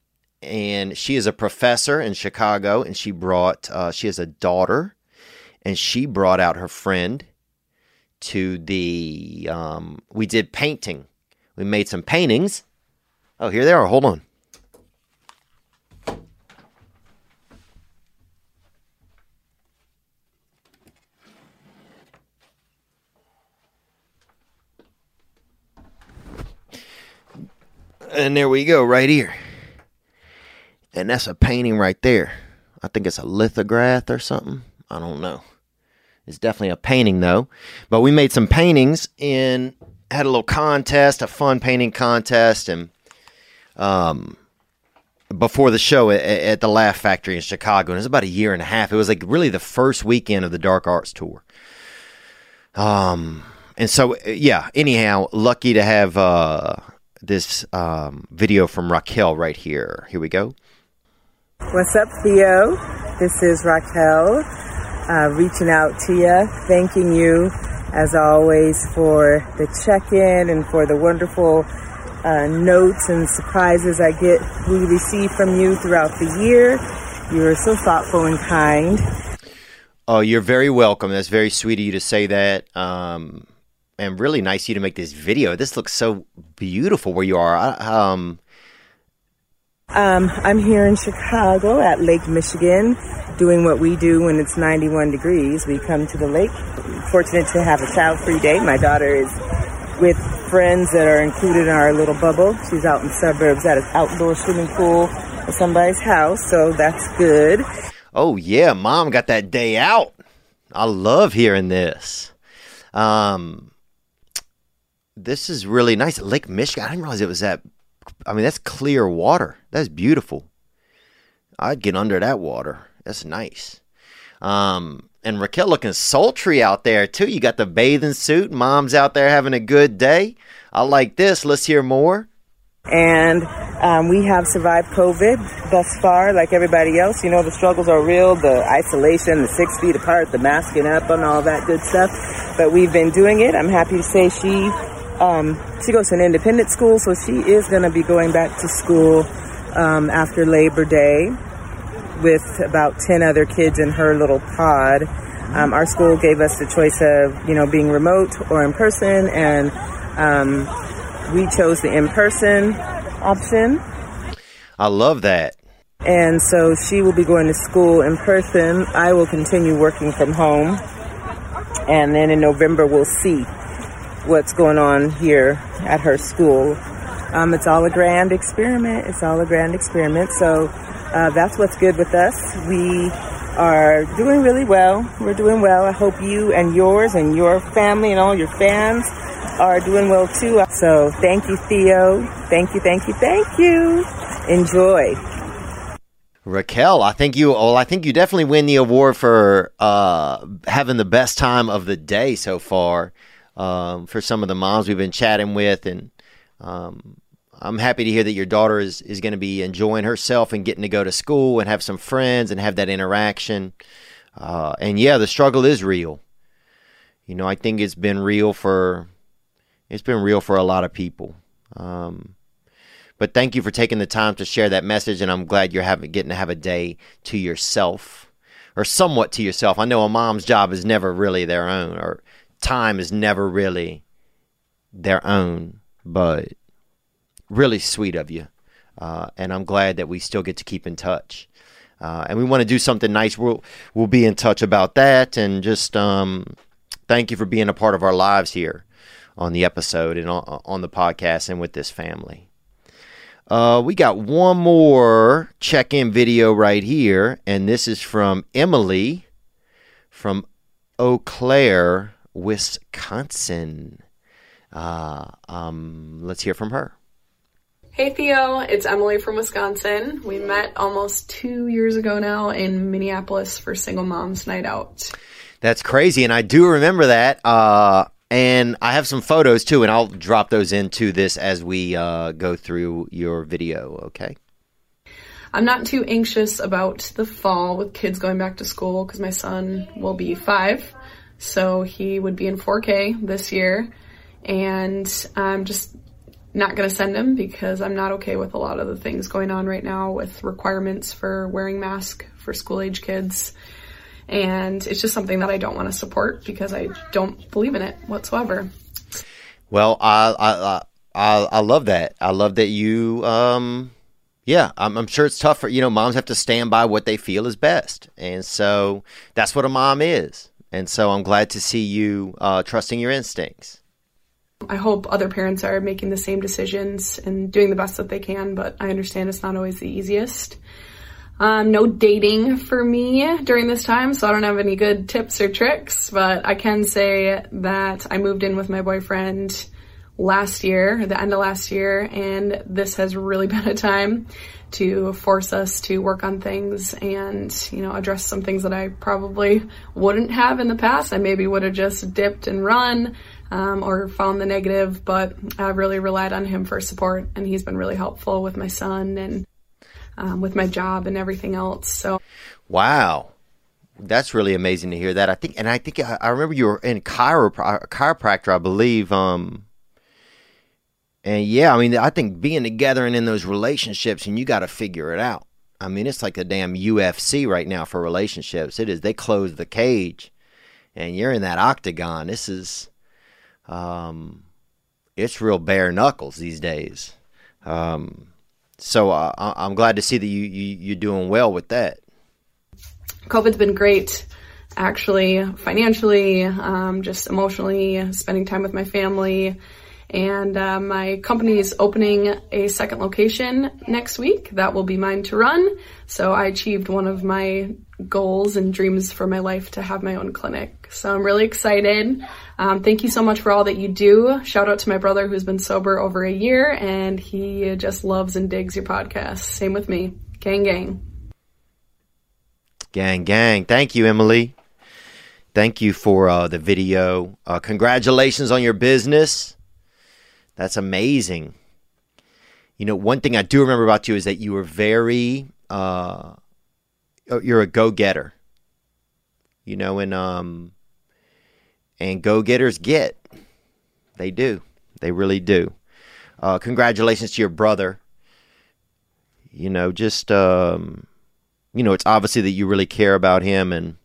and she is a professor in chicago and she brought uh, she has a daughter and she brought out her friend to the um, we did painting. We made some paintings. Oh here they are. Hold on and there we go right here and that's a painting right there i think it's a lithograph or something i don't know it's definitely a painting though. But we made some paintings and had a little contest, a fun painting contest, and um, before the show at, at the Laugh Factory in Chicago. And it was about a year and a half. It was like really the first weekend of the Dark Arts tour. Um, and so yeah. Anyhow, lucky to have uh this um video from Raquel right here. Here we go. What's up, Theo? This is Raquel uh, reaching out to you, thanking you as always for the check in and for the wonderful uh, notes and surprises I get we receive from you throughout the year. You are so thoughtful and kind. Oh, you're very welcome. That's very sweet of you to say that. Um, and really nice of you to make this video. This looks so beautiful where you are. I, um, um, I'm here in Chicago at Lake Michigan doing what we do when it's 91 degrees. We come to the lake. Fortunate to have a child free day. My daughter is with friends that are included in our little bubble. She's out in suburbs at an outdoor swimming pool at somebody's house, so that's good. Oh, yeah, mom got that day out. I love hearing this. Um, this is really nice. Lake Michigan. I didn't realize it was that I mean, that's clear water. That's beautiful. I'd get under that water. That's nice. Um, and Raquel looking sultry out there too. You got the bathing suit. Mom's out there having a good day. I like this. Let's hear more. And um, we have survived COVID thus far, like everybody else. You know, the struggles are real the isolation, the six feet apart, the masking up, and all that good stuff. But we've been doing it. I'm happy to say she um, she goes to an independent school, so she is going to be going back to school um, after Labor Day with about 10 other kids in her little pod. Um, our school gave us the choice of, you know, being remote or in person, and um, we chose the in person option. I love that. And so she will be going to school in person. I will continue working from home. And then in November, we'll see what's going on here at her school. Um, it's all a grand experiment. It's all a grand experiment. So uh, that's what's good with us. We are doing really well. We're doing well. I hope you and yours and your family and all your fans are doing well too. So thank you, Theo. Thank you, thank you, thank you. Enjoy. Raquel, I think you. Well, I think you definitely win the award for uh, having the best time of the day so far um, for some of the moms we've been chatting with, and um, I'm happy to hear that your daughter is is going to be enjoying herself and getting to go to school and have some friends and have that interaction. Uh, and yeah, the struggle is real. You know, I think it's been real for it's been real for a lot of people. Um, but thank you for taking the time to share that message, and I'm glad you're having getting to have a day to yourself, or somewhat to yourself. I know a mom's job is never really their own, or time is never really their own, but really sweet of you. Uh, and I'm glad that we still get to keep in touch. Uh, and we want to do something nice. We'll we'll be in touch about that, and just um, thank you for being a part of our lives here on the episode and on, on the podcast and with this family. Uh, we got one more check-in video right here, and this is from Emily from Eau Claire, Wisconsin. Uh, um, let's hear from her. Hey Theo, it's Emily from Wisconsin. We met almost two years ago now in Minneapolis for Single Moms Night Out. That's crazy, and I do remember that. Uh, and I have some photos too, and I'll drop those into this as we uh, go through your video. Okay. I'm not too anxious about the fall with kids going back to school because my son will be five. So he would be in 4K this year. And I'm just not going to send him because I'm not okay with a lot of the things going on right now with requirements for wearing mask for school age kids. And it's just something that I don't want to support because I don't believe in it whatsoever. Well, I I I, I love that. I love that you um yeah, I'm, I'm, sure it's tough for you know moms have to stand by what they feel is best, and so that's what a mom is. And so I'm glad to see you uh, trusting your instincts. I hope other parents are making the same decisions and doing the best that they can, but I understand it's not always the easiest. Um, no dating for me during this time, so I don't have any good tips or tricks, but I can say that I moved in with my boyfriend last year, the end of last year, and this has really been a time to force us to work on things and, you know, address some things that I probably wouldn't have in the past. I maybe would have just dipped and run um, or found the negative, but I've really relied on him for support and he's been really helpful with my son and um, with my job and everything else. So, wow. That's really amazing to hear that. I think, and I think I, I remember you were in chiro, chiropractor, I believe. Um, and yeah, I mean, I think being together and in those relationships, and you got to figure it out. I mean, it's like a damn UFC right now for relationships. It is. They close the cage, and you're in that octagon. This is, um, it's real bare knuckles these days. Um, so uh, I'm glad to see that you, you you're doing well with that. COVID's been great, actually, financially, um, just emotionally, spending time with my family. And uh, my company is opening a second location next week. That will be mine to run. So I achieved one of my goals and dreams for my life to have my own clinic. So I'm really excited. Um, thank you so much for all that you do. Shout out to my brother who's been sober over a year and he just loves and digs your podcast. Same with me. Gang, gang. Gang, gang. Thank you, Emily. Thank you for uh, the video. Uh, congratulations on your business. That's amazing. You know, one thing I do remember about you is that you were very, uh, you're a go getter. You know, and um, and go getters get. They do. They really do. Uh, congratulations to your brother. You know, just um, you know, it's obviously that you really care about him, and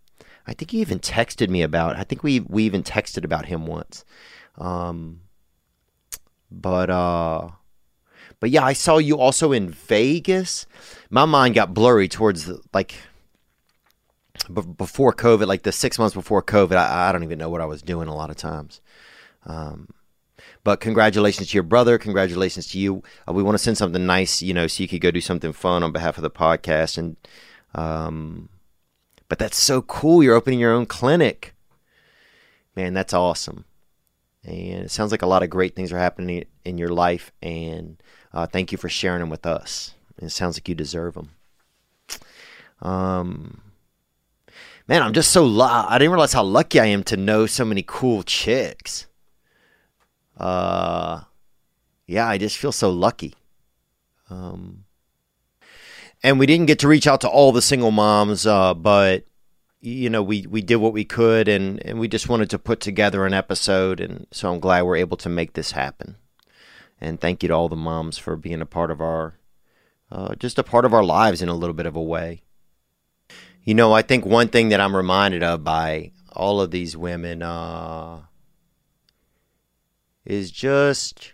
I think you even texted me about. I think we we even texted about him once. Um, but uh, but yeah, I saw you also in Vegas. My mind got blurry towards the, like b- before COVID, like the six months before COVID. I, I, don't even know what I was doing a lot of times. Um, but congratulations to your brother. Congratulations to you. Uh, we want to send something nice, you know, so you could go do something fun on behalf of the podcast and um, but that's so cool. You're opening your own clinic. Man, that's awesome. And it sounds like a lot of great things are happening in your life. And uh, thank you for sharing them with us. It sounds like you deserve them. Um, man, I'm just so lu- I didn't realize how lucky I am to know so many cool chicks. Uh, yeah, I just feel so lucky. Um, and we didn't get to reach out to all the single moms, uh, but you know we we did what we could, and and we just wanted to put together an episode, and so I'm glad we're able to make this happen. And thank you to all the moms for being a part of our, uh, just a part of our lives in a little bit of a way. You know, I think one thing that I'm reminded of by all of these women uh, is just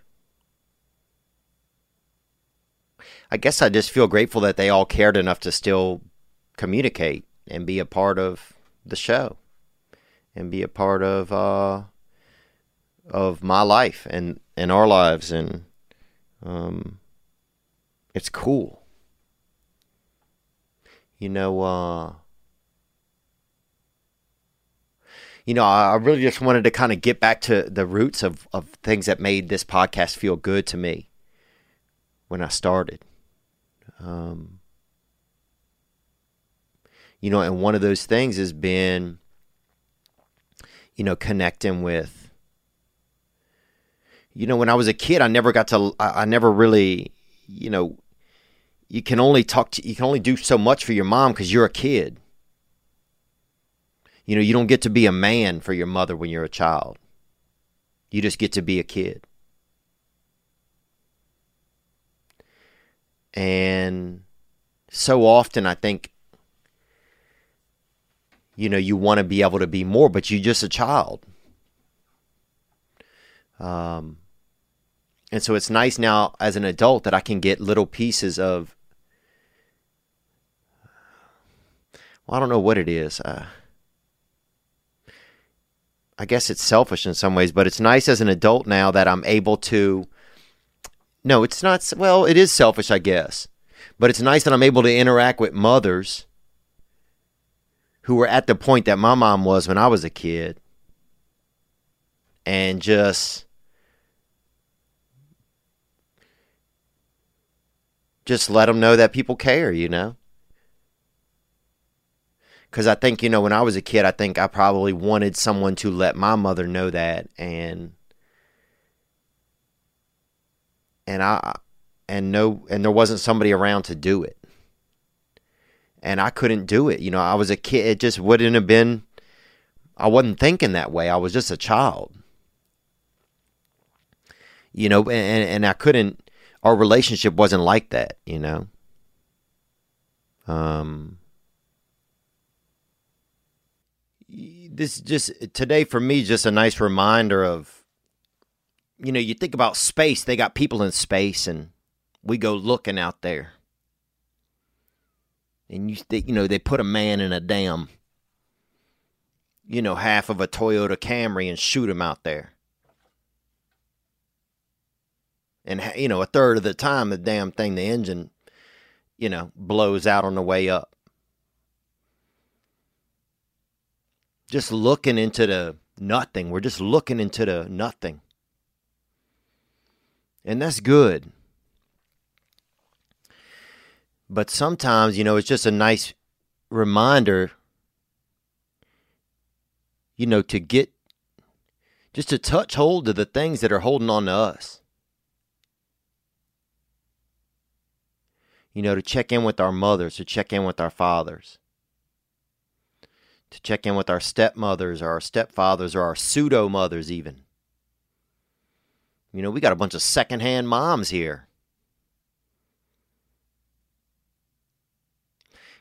I guess I just feel grateful that they all cared enough to still communicate and be a part of the show and be a part of uh, of my life and and our lives and um, it's cool. You know, uh, you know, I really just wanted to kind of get back to the roots of, of things that made this podcast feel good to me when I started. Um, you know, and one of those things has been, you know, connecting with, you know, when I was a kid, I never got to, I, I never really, you know, you can only talk to, you can only do so much for your mom because you're a kid. You know, you don't get to be a man for your mother when you're a child. You just get to be a kid. And so often I think you know you want to be able to be more but you're just a child um and so it's nice now as an adult that I can get little pieces of well I don't know what it is uh, I guess it's selfish in some ways but it's nice as an adult now that I'm able to no, it's not. Well, it is selfish, I guess. But it's nice that I'm able to interact with mothers who were at the point that my mom was when I was a kid and just just let them know that people care, you know? Cuz I think, you know, when I was a kid, I think I probably wanted someone to let my mother know that and and I and no and there wasn't somebody around to do it. And I couldn't do it. You know, I was a kid. It just wouldn't have been. I wasn't thinking that way. I was just a child. You know, and and I couldn't. Our relationship wasn't like that. You know. Um. This just today for me just a nice reminder of. You know, you think about space. They got people in space, and we go looking out there and you you know they put a man in a damn you know half of a Toyota Camry and shoot him out there. And you know a third of the time the damn thing the engine you know blows out on the way up. Just looking into the nothing. We're just looking into the nothing. And that's good. But sometimes, you know, it's just a nice reminder, you know, to get just to touch hold of the things that are holding on to us. You know, to check in with our mothers, to check in with our fathers, to check in with our stepmothers or our stepfathers or our pseudo mothers, even. You know, we got a bunch of secondhand moms here.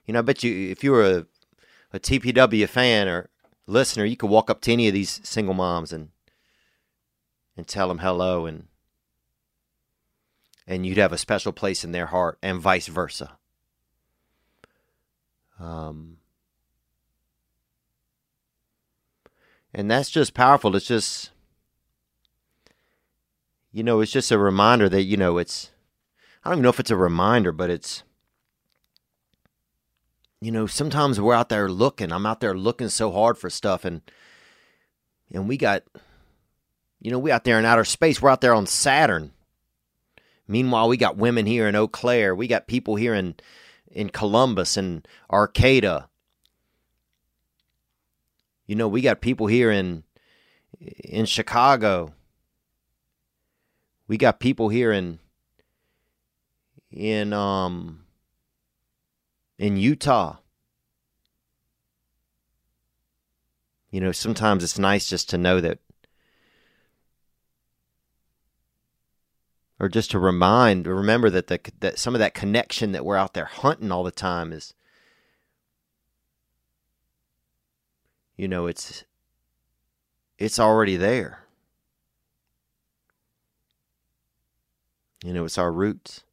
You know, I bet you if you were a, a TPW fan or listener, you could walk up to any of these single moms and and tell them hello and and you'd have a special place in their heart and vice versa. Um, and that's just powerful. It's just, you know, it's just a reminder that, you know, it's, I don't even know if it's a reminder, but it's, you know, sometimes we're out there looking. I'm out there looking so hard for stuff and and we got you know, we out there in outer space. We're out there on Saturn. Meanwhile, we got women here in Eau Claire. We got people here in in Columbus and Arcata. You know, we got people here in in Chicago. We got people here in in um in Utah. You know, sometimes it's nice just to know that, or just to remind, or remember that the that some of that connection that we're out there hunting all the time is, you know, it's it's already there. You know, it's our roots.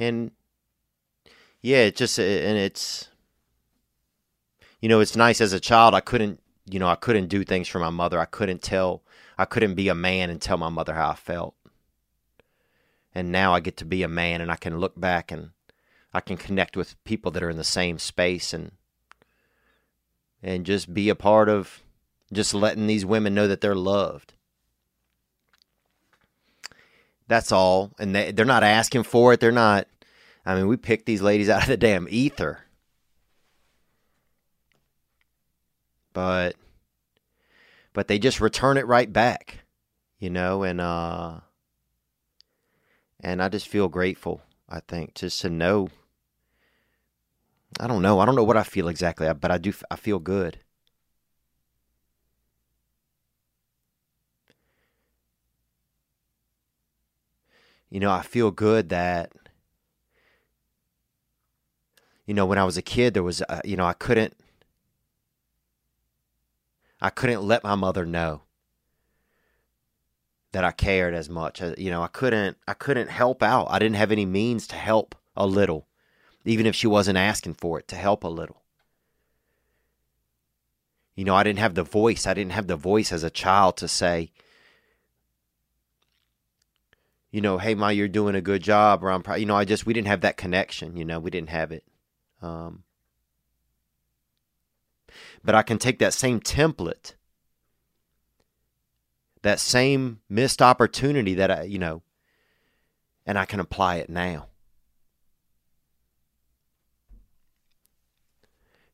And yeah, it just and it's you know, it's nice as a child I couldn't, you know, I couldn't do things for my mother. I couldn't tell I couldn't be a man and tell my mother how I felt. And now I get to be a man and I can look back and I can connect with people that are in the same space and and just be a part of just letting these women know that they're loved. That's all. And they, they're not asking for it. They're not. I mean, we picked these ladies out of the damn ether. But but they just return it right back, you know, and uh and I just feel grateful, I think, just to know I don't know. I don't know what I feel exactly, but I do I feel good. You know, I feel good that, you know, when I was a kid, there was, uh, you know, I couldn't, I couldn't let my mother know that I cared as much. Uh, you know, I couldn't, I couldn't help out. I didn't have any means to help a little, even if she wasn't asking for it, to help a little. You know, I didn't have the voice. I didn't have the voice as a child to say, you know, hey, Ma, you're doing a good job, or I'm proud. You know, I just, we didn't have that connection, you know, we didn't have it. Um, but I can take that same template, that same missed opportunity that I, you know, and I can apply it now.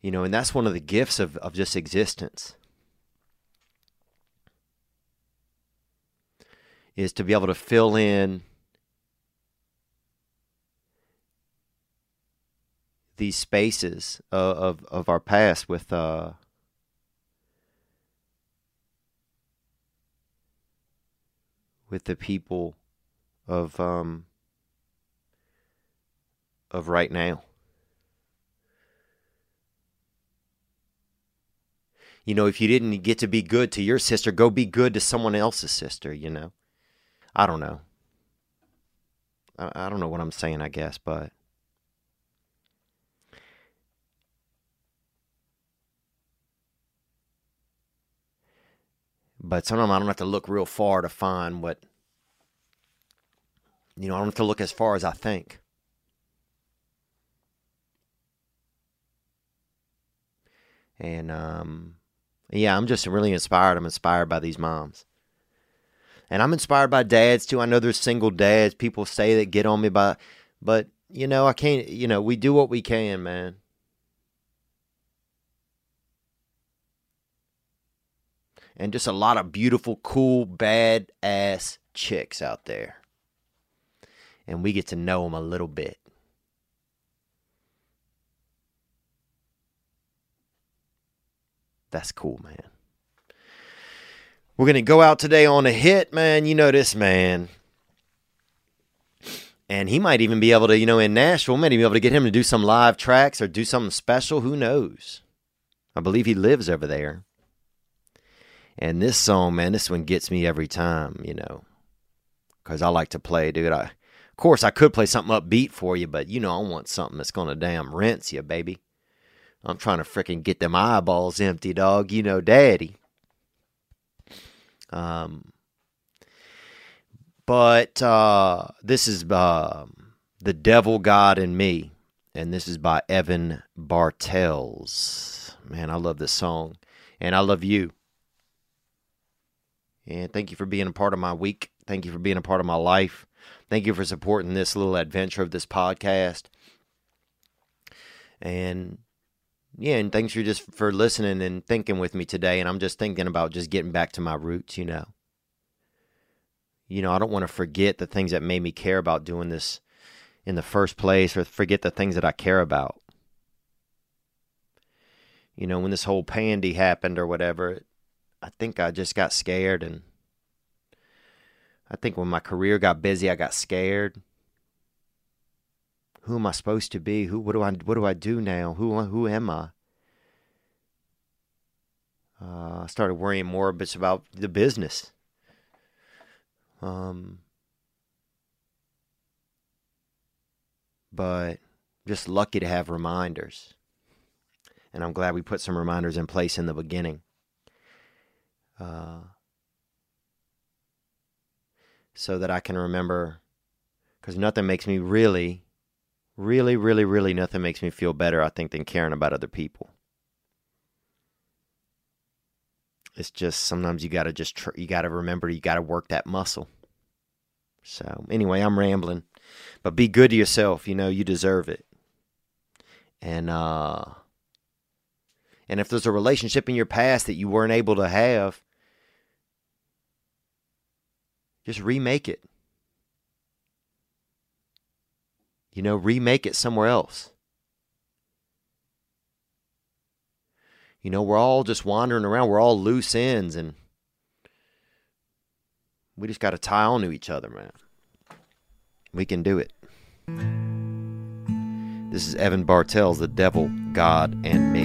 You know, and that's one of the gifts of, of just existence. is to be able to fill in these spaces of, of, of our past with uh, with the people of um, of right now. You know, if you didn't get to be good to your sister, go be good to someone else's sister, you know. I don't know. I, I don't know what I'm saying, I guess, but but sometimes I don't have to look real far to find what you know, I don't have to look as far as I think. And um yeah, I'm just really inspired. I'm inspired by these moms. And I'm inspired by dads too. I know there's single dads. People say that get on me by but you know, I can't you know, we do what we can, man. And just a lot of beautiful, cool, bad ass chicks out there. And we get to know them a little bit. That's cool, man. We're going to go out today on a hit, man. You know this, man. And he might even be able to, you know, in Nashville, maybe be able to get him to do some live tracks or do something special. Who knows? I believe he lives over there. And this song, man, this one gets me every time, you know, because I like to play, dude. I, of course, I could play something upbeat for you, but you know, I want something that's gonna damn rinse you, baby. I'm trying to fricking get them eyeballs empty, dog. You know, daddy. Um, but uh, this is uh, the Devil God and Me, and this is by Evan Bartels. Man, I love this song, and I love you. And thank you for being a part of my week. Thank you for being a part of my life. Thank you for supporting this little adventure of this podcast. And yeah, and thanks for just for listening and thinking with me today. And I'm just thinking about just getting back to my roots, you know. You know, I don't want to forget the things that made me care about doing this in the first place or forget the things that I care about. You know, when this whole pandy happened or whatever, I think I just got scared and I think when my career got busy, I got scared. Who am I supposed to be? Who what do I what do I do now? Who who am I? Uh, I started worrying more bits about the business. Um, but just lucky to have reminders. And I'm glad we put some reminders in place in the beginning. Uh, so that I can remember, because nothing makes me really, really, really, really, nothing makes me feel better, I think, than caring about other people. It's just sometimes you gotta just tr- you gotta remember you gotta work that muscle. So anyway, I'm rambling, but be good to yourself. You know you deserve it. And uh, and if there's a relationship in your past that you weren't able to have, just remake it. You know, remake it somewhere else. You know, we're all just wandering around. We're all loose ends, and we just got to tie on to each other, man. We can do it. This is Evan Bartels, The Devil, God, and Me.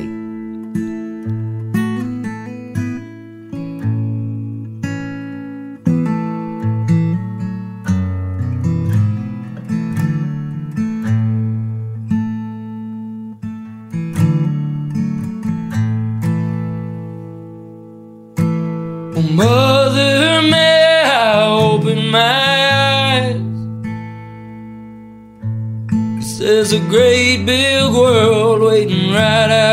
A great big world waiting right outside.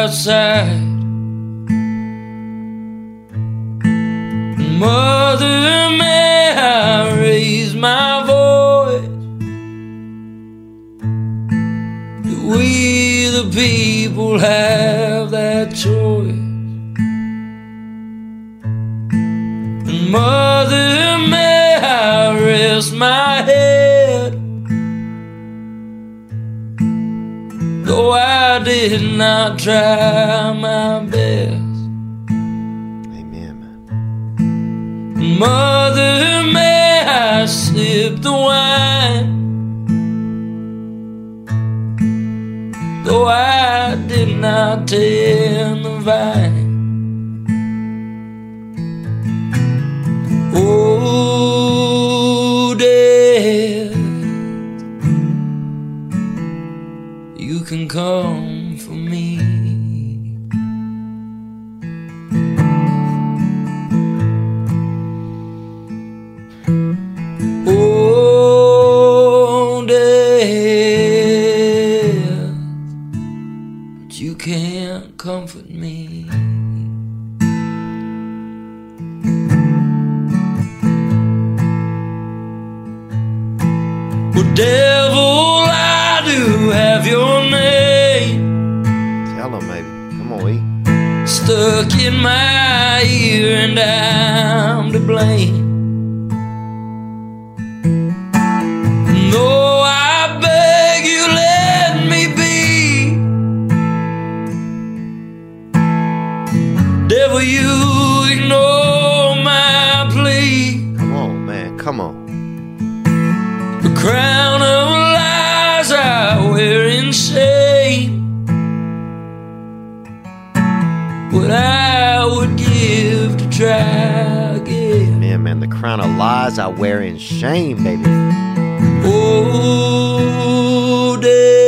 The of lies I wear in shame, baby. Oh, death,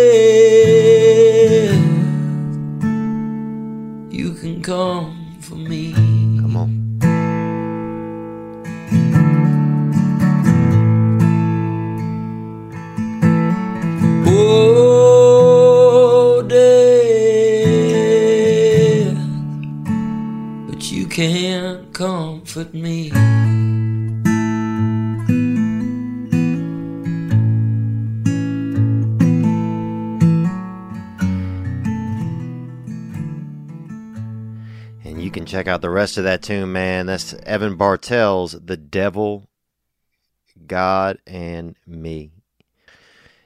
out the rest of that tune, man. That's Evan Bartels The Devil, God, and Me.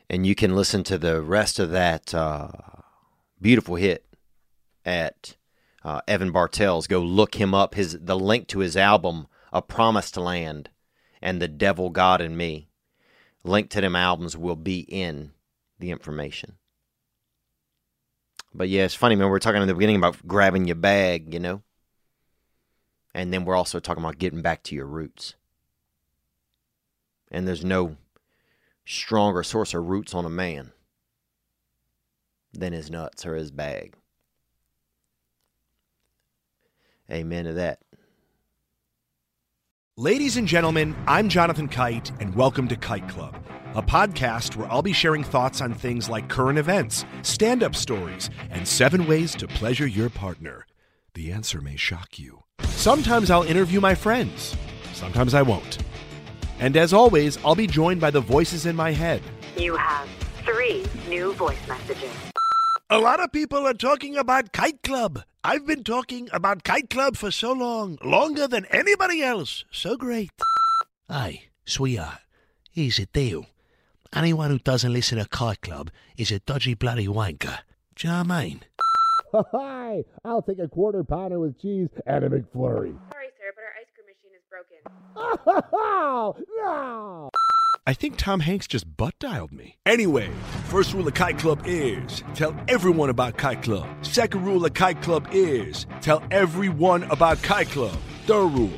And you can listen to the rest of that uh, beautiful hit at uh, Evan Bartels. Go look him up. His the link to his album, A Promised Land, and The Devil, God, and Me. Link to them albums will be in the information. But yeah, it's funny, man. We are talking in the beginning about grabbing your bag, you know? And then we're also talking about getting back to your roots. And there's no stronger source of roots on a man than his nuts or his bag. Amen to that. Ladies and gentlemen, I'm Jonathan Kite, and welcome to Kite Club, a podcast where I'll be sharing thoughts on things like current events, stand up stories, and seven ways to pleasure your partner. The answer may shock you. Sometimes I'll interview my friends, sometimes I won't. And as always, I'll be joined by the voices in my head. You have three new voice messages. A lot of people are talking about Kite Club. I've been talking about Kite Club for so long, longer than anybody else. So great. Hey, sweetheart, here's the deal. Anyone who doesn't listen to Kite Club is a dodgy bloody wanker. Do you know what I mean? Hi, I'll take a quarter pounder with cheese and a McFlurry. Sorry, sir, but our ice cream machine is broken. no! I think Tom Hanks just butt dialed me. Anyway, first rule of Kite Club is tell everyone about Kite Club. Second rule of Kite Club is tell everyone about Kite Club. Third rule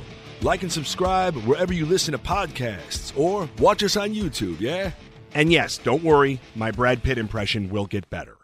like and subscribe wherever you listen to podcasts or watch us on YouTube, yeah? And yes, don't worry, my Brad Pitt impression will get better.